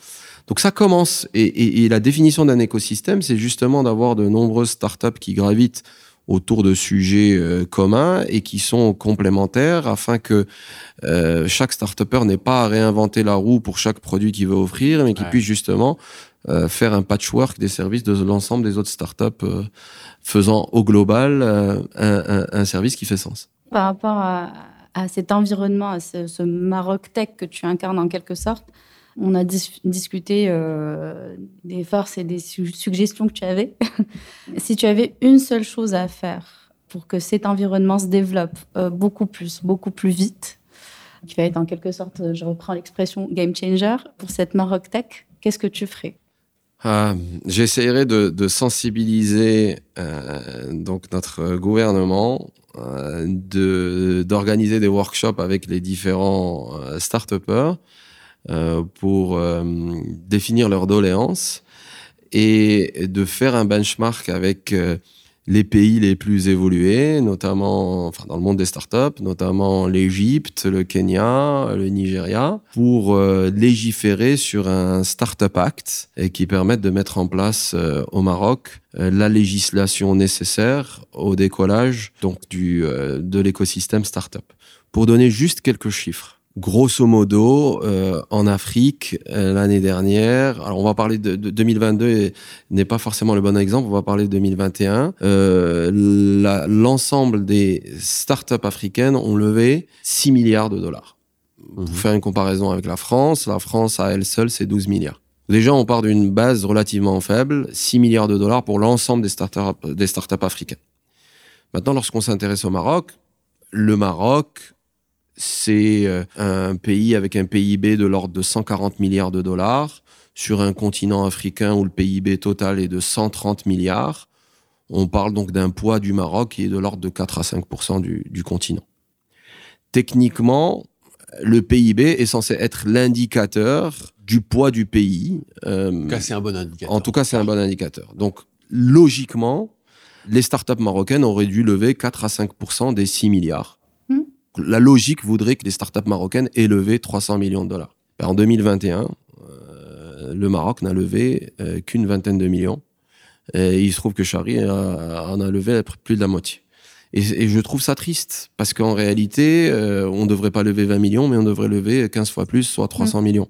donc ça commence et, et, et la définition d'un écosystème, c'est justement d'avoir de nombreuses startups qui gravitent autour de sujets euh, communs et qui sont complémentaires afin que euh, chaque start-upper n'ait pas à réinventer la roue pour chaque produit qu'il veut offrir, mais qu'il puisse justement euh, faire un patchwork des services de l'ensemble des autres startups, euh, faisant au global euh, un, un, un, service qui fait sens. Par rapport à, à cet environnement, à ce, ce Maroc Tech que tu incarnes en quelque sorte, on a dis discuté euh, des forces et des su suggestions que tu avais. si tu avais une seule chose à faire pour que cet environnement se développe euh, beaucoup plus, beaucoup plus vite, qui va être en quelque sorte, je reprends l'expression game changer pour cette Maroc Tech, qu'est-ce que tu ferais? Euh, J'essaierai de, sensibiliser euh, donc notre gouvernement, euh, d'organiser des workshops avec les différents euh, start-upers euh, pour euh, définir leurs doléances et de faire un benchmark avec euh, les pays les plus évolués, notamment enfin, dans le monde des startups, notamment l'Égypte, le Kenya, le Nigeria, pour euh, légiférer sur un Startup Act et qui permette de mettre en place euh, au Maroc euh, la législation nécessaire au décollage donc du, de l'écosystème startup. Pour donner juste quelques chiffres. Grosso modo, euh, en Afrique, euh, l'année dernière, alors on va parler de, de 2022 n'est pas forcément le bon exemple, on va parler de 2021. Euh, L'ensemble des startups africaines ont levé 6 milliards de dollars. Pour mmh. faire une comparaison avec la France, la France à elle seule, c'est 12 milliards. Déjà, on part d'une base relativement faible, 6 milliards de dollars pour l'ensemble des startups, des startups africaines. Maintenant, lorsqu'on s'intéresse au Maroc, le Maroc, c'est euh, un pays avec un PIB de l'ordre de 140 milliards de dollars sur un continent africain où le PIB total est de 130 milliards. On parle donc d'un poids du Maroc qui est de l'ordre de 4 à 5 du, du continent. Techniquement, le PIB est censé être l'indicateur du poids du pays. Euh, en tout cas, c'est un bon indicateur. En tout cas, c'est un bon indicateur. Donc, logiquement, les startups marocaines auraient dû lever 4 à 5 des 6 milliards. La logique voudrait que les startups marocaines aient levé 300 millions de dollars. Ben, en 2021, euh, le Maroc n'a levé euh, qu'une vingtaine de millions. Et il se trouve que Chari en a levé plus de la moitié. Et, je trouve ça triste, parce qu'en réalité, euh, on ne devrait pas lever 20 millions, mais on devrait lever 15 fois plus, soit 300 hmm. millions.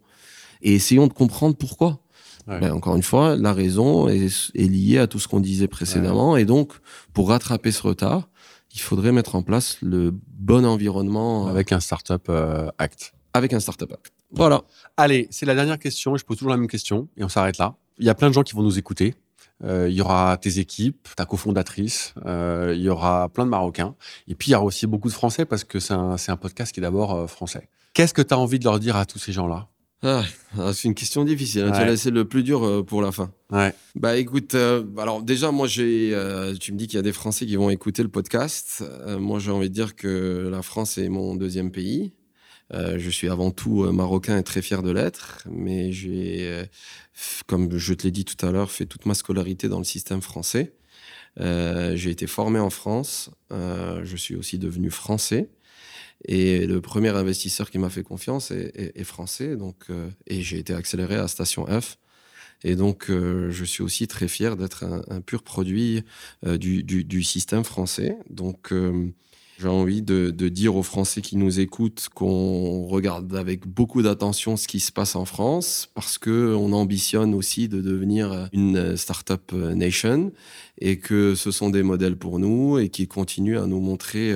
Et essayons de comprendre pourquoi. Ben, encore une fois, la raison est, liée à tout ce qu'on disait précédemment. Et donc, pour rattraper ce retard, il faudrait mettre en place le bon environnement. Euh, avec un Startup euh, Act. Avec un Startup Act. Voilà. Allez, c'est la dernière question. Je pose toujours la même question et on s'arrête là. Il y a plein de gens qui vont nous écouter. Euh, il y aura tes équipes, ta cofondatrice, il y aura plein de Marocains. Et puis, il y aura aussi beaucoup de Français parce que c'est un, un, podcast qui est d'abord français. Qu'est-ce que tu as envie de leur dire à tous ces gens-là? Ah, ah, c'est une question difficile. Hein. Tu as laissé le plus dur euh, pour la fin. Ouais. Bah écoute, euh, alors déjà moi j'ai, euh, tu me dis qu'il y a des Français qui vont écouter le podcast. moi j'ai envie de dire que la France est mon deuxième pays. je suis avant tout marocain et très fier de l'être, mais j'ai, comme je te l'ai dit tout à l'heure, fait toute ma scolarité dans le système français. j'ai été formé en France. je suis aussi devenu français. Et le premier investisseur qui m'a fait confiance est, français, donc euh, et j'ai été accéléré à Station F. Et donc, euh, je suis aussi très fier d'être un, pur produit euh, du, système français. Donc, j'ai envie de, dire aux Français qui nous écoutent qu'on regarde avec beaucoup d'attention ce qui se passe en France, parce qu'on ambitionne aussi de devenir une startup nation, et que ce sont des modèles pour nous, et qui continuent à nous montrer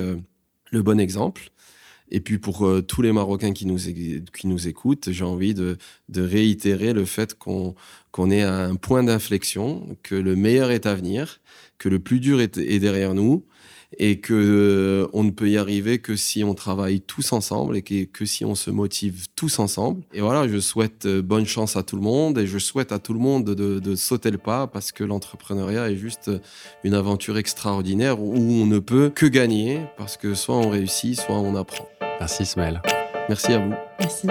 le bon exemple. Et puis pour euh, tous les Marocains qui nous, qui nous écoutent, j'ai envie de, réitérer le fait qu'on qu'on est à un point d'inflexion, que le meilleur est à venir, que le plus dur est, derrière nous et que euh, on ne peut y arriver que si on travaille tous ensemble et que, que, si on se motive tous ensemble. Et voilà, je souhaite euh, bonne chance à tout le monde et je souhaite à tout le monde de, de sauter le pas parce que l'entrepreneuriat est juste une aventure extraordinaire où on ne peut que gagner parce que soit on réussit, soit on apprend. Merci Ismaël. Merci à vous. Merci.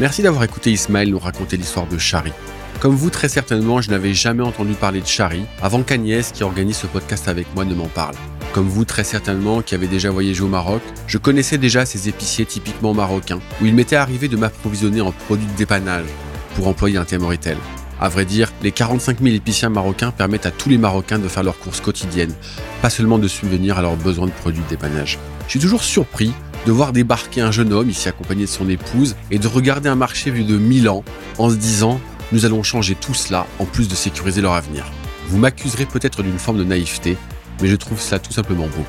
Merci d'avoir écouté Ismaël nous raconter l'histoire de Chari. Comme vous, très certainement, je n'avais jamais entendu parler de Chari avant qu'Agnès, qui organise ce podcast avec moi, ne m'en parle. Comme vous, très certainement, qui avez déjà voyagé au Maroc, je connaissais déjà ces épiciers typiquement marocains, où il m'était arrivé de m'approvisionner en produits de dépannage, pour employer un terme retail. À vrai dire, les 45 000 épiciers marocains permettent à tous les Marocains de faire leurs courses quotidiennes, pas seulement de subvenir à leurs besoins de produits de dépannage. Je suis toujours surpris de voir débarquer un jeune homme ici accompagné de son épouse et de regarder un marché vu de 1000 ans en se disant nous allons changer tout cela en plus de sécuriser leur avenir. Vous m'accuserez peut-être d'une forme de naïveté, mais je trouve ça tout simplement beau.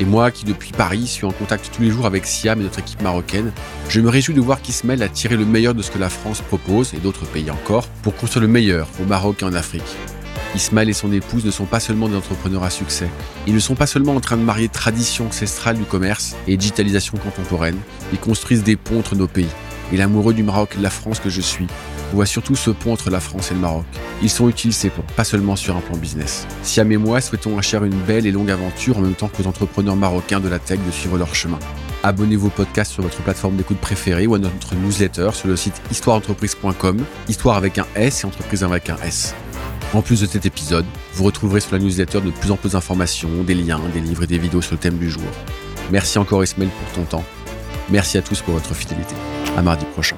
Et moi, qui depuis Paris suis en contact tous les jours avec Siam et notre équipe marocaine, je me réjouis de voir qu'Ismaël a tiré le meilleur de ce que la France propose, et d'autres pays encore, pour construire le meilleur au Maroc et en Afrique. Ismaël et son épouse ne sont pas seulement des entrepreneurs à succès. Ils ne sont pas seulement en train de marier tradition ancestrale du commerce et digitalisation contemporaine. Ils construisent des ponts entre nos pays. Et l'amoureux du Maroc et de la France que je suis voit surtout ce pont entre la France et le Maroc. Ils sont utiles ces ponts, pas seulement sur un plan business. Siam et moi souhaitons à une belle et longue aventure en même temps que aux entrepreneurs marocains de la tech de suivre leur chemin. Abonnez-vous au podcast sur votre plateforme d'écoute préférée ou à notre newsletter sur le site histoireentreprise.com, histoire avec un S et entreprise avec un S. En plus de cet épisode, vous retrouverez sur la newsletter de plus en plus d'informations, des liens, des livres et des vidéos sur le thème du jour. Merci encore Ismaël pour ton temps. Merci à tous pour votre fidélité. À mardi prochain.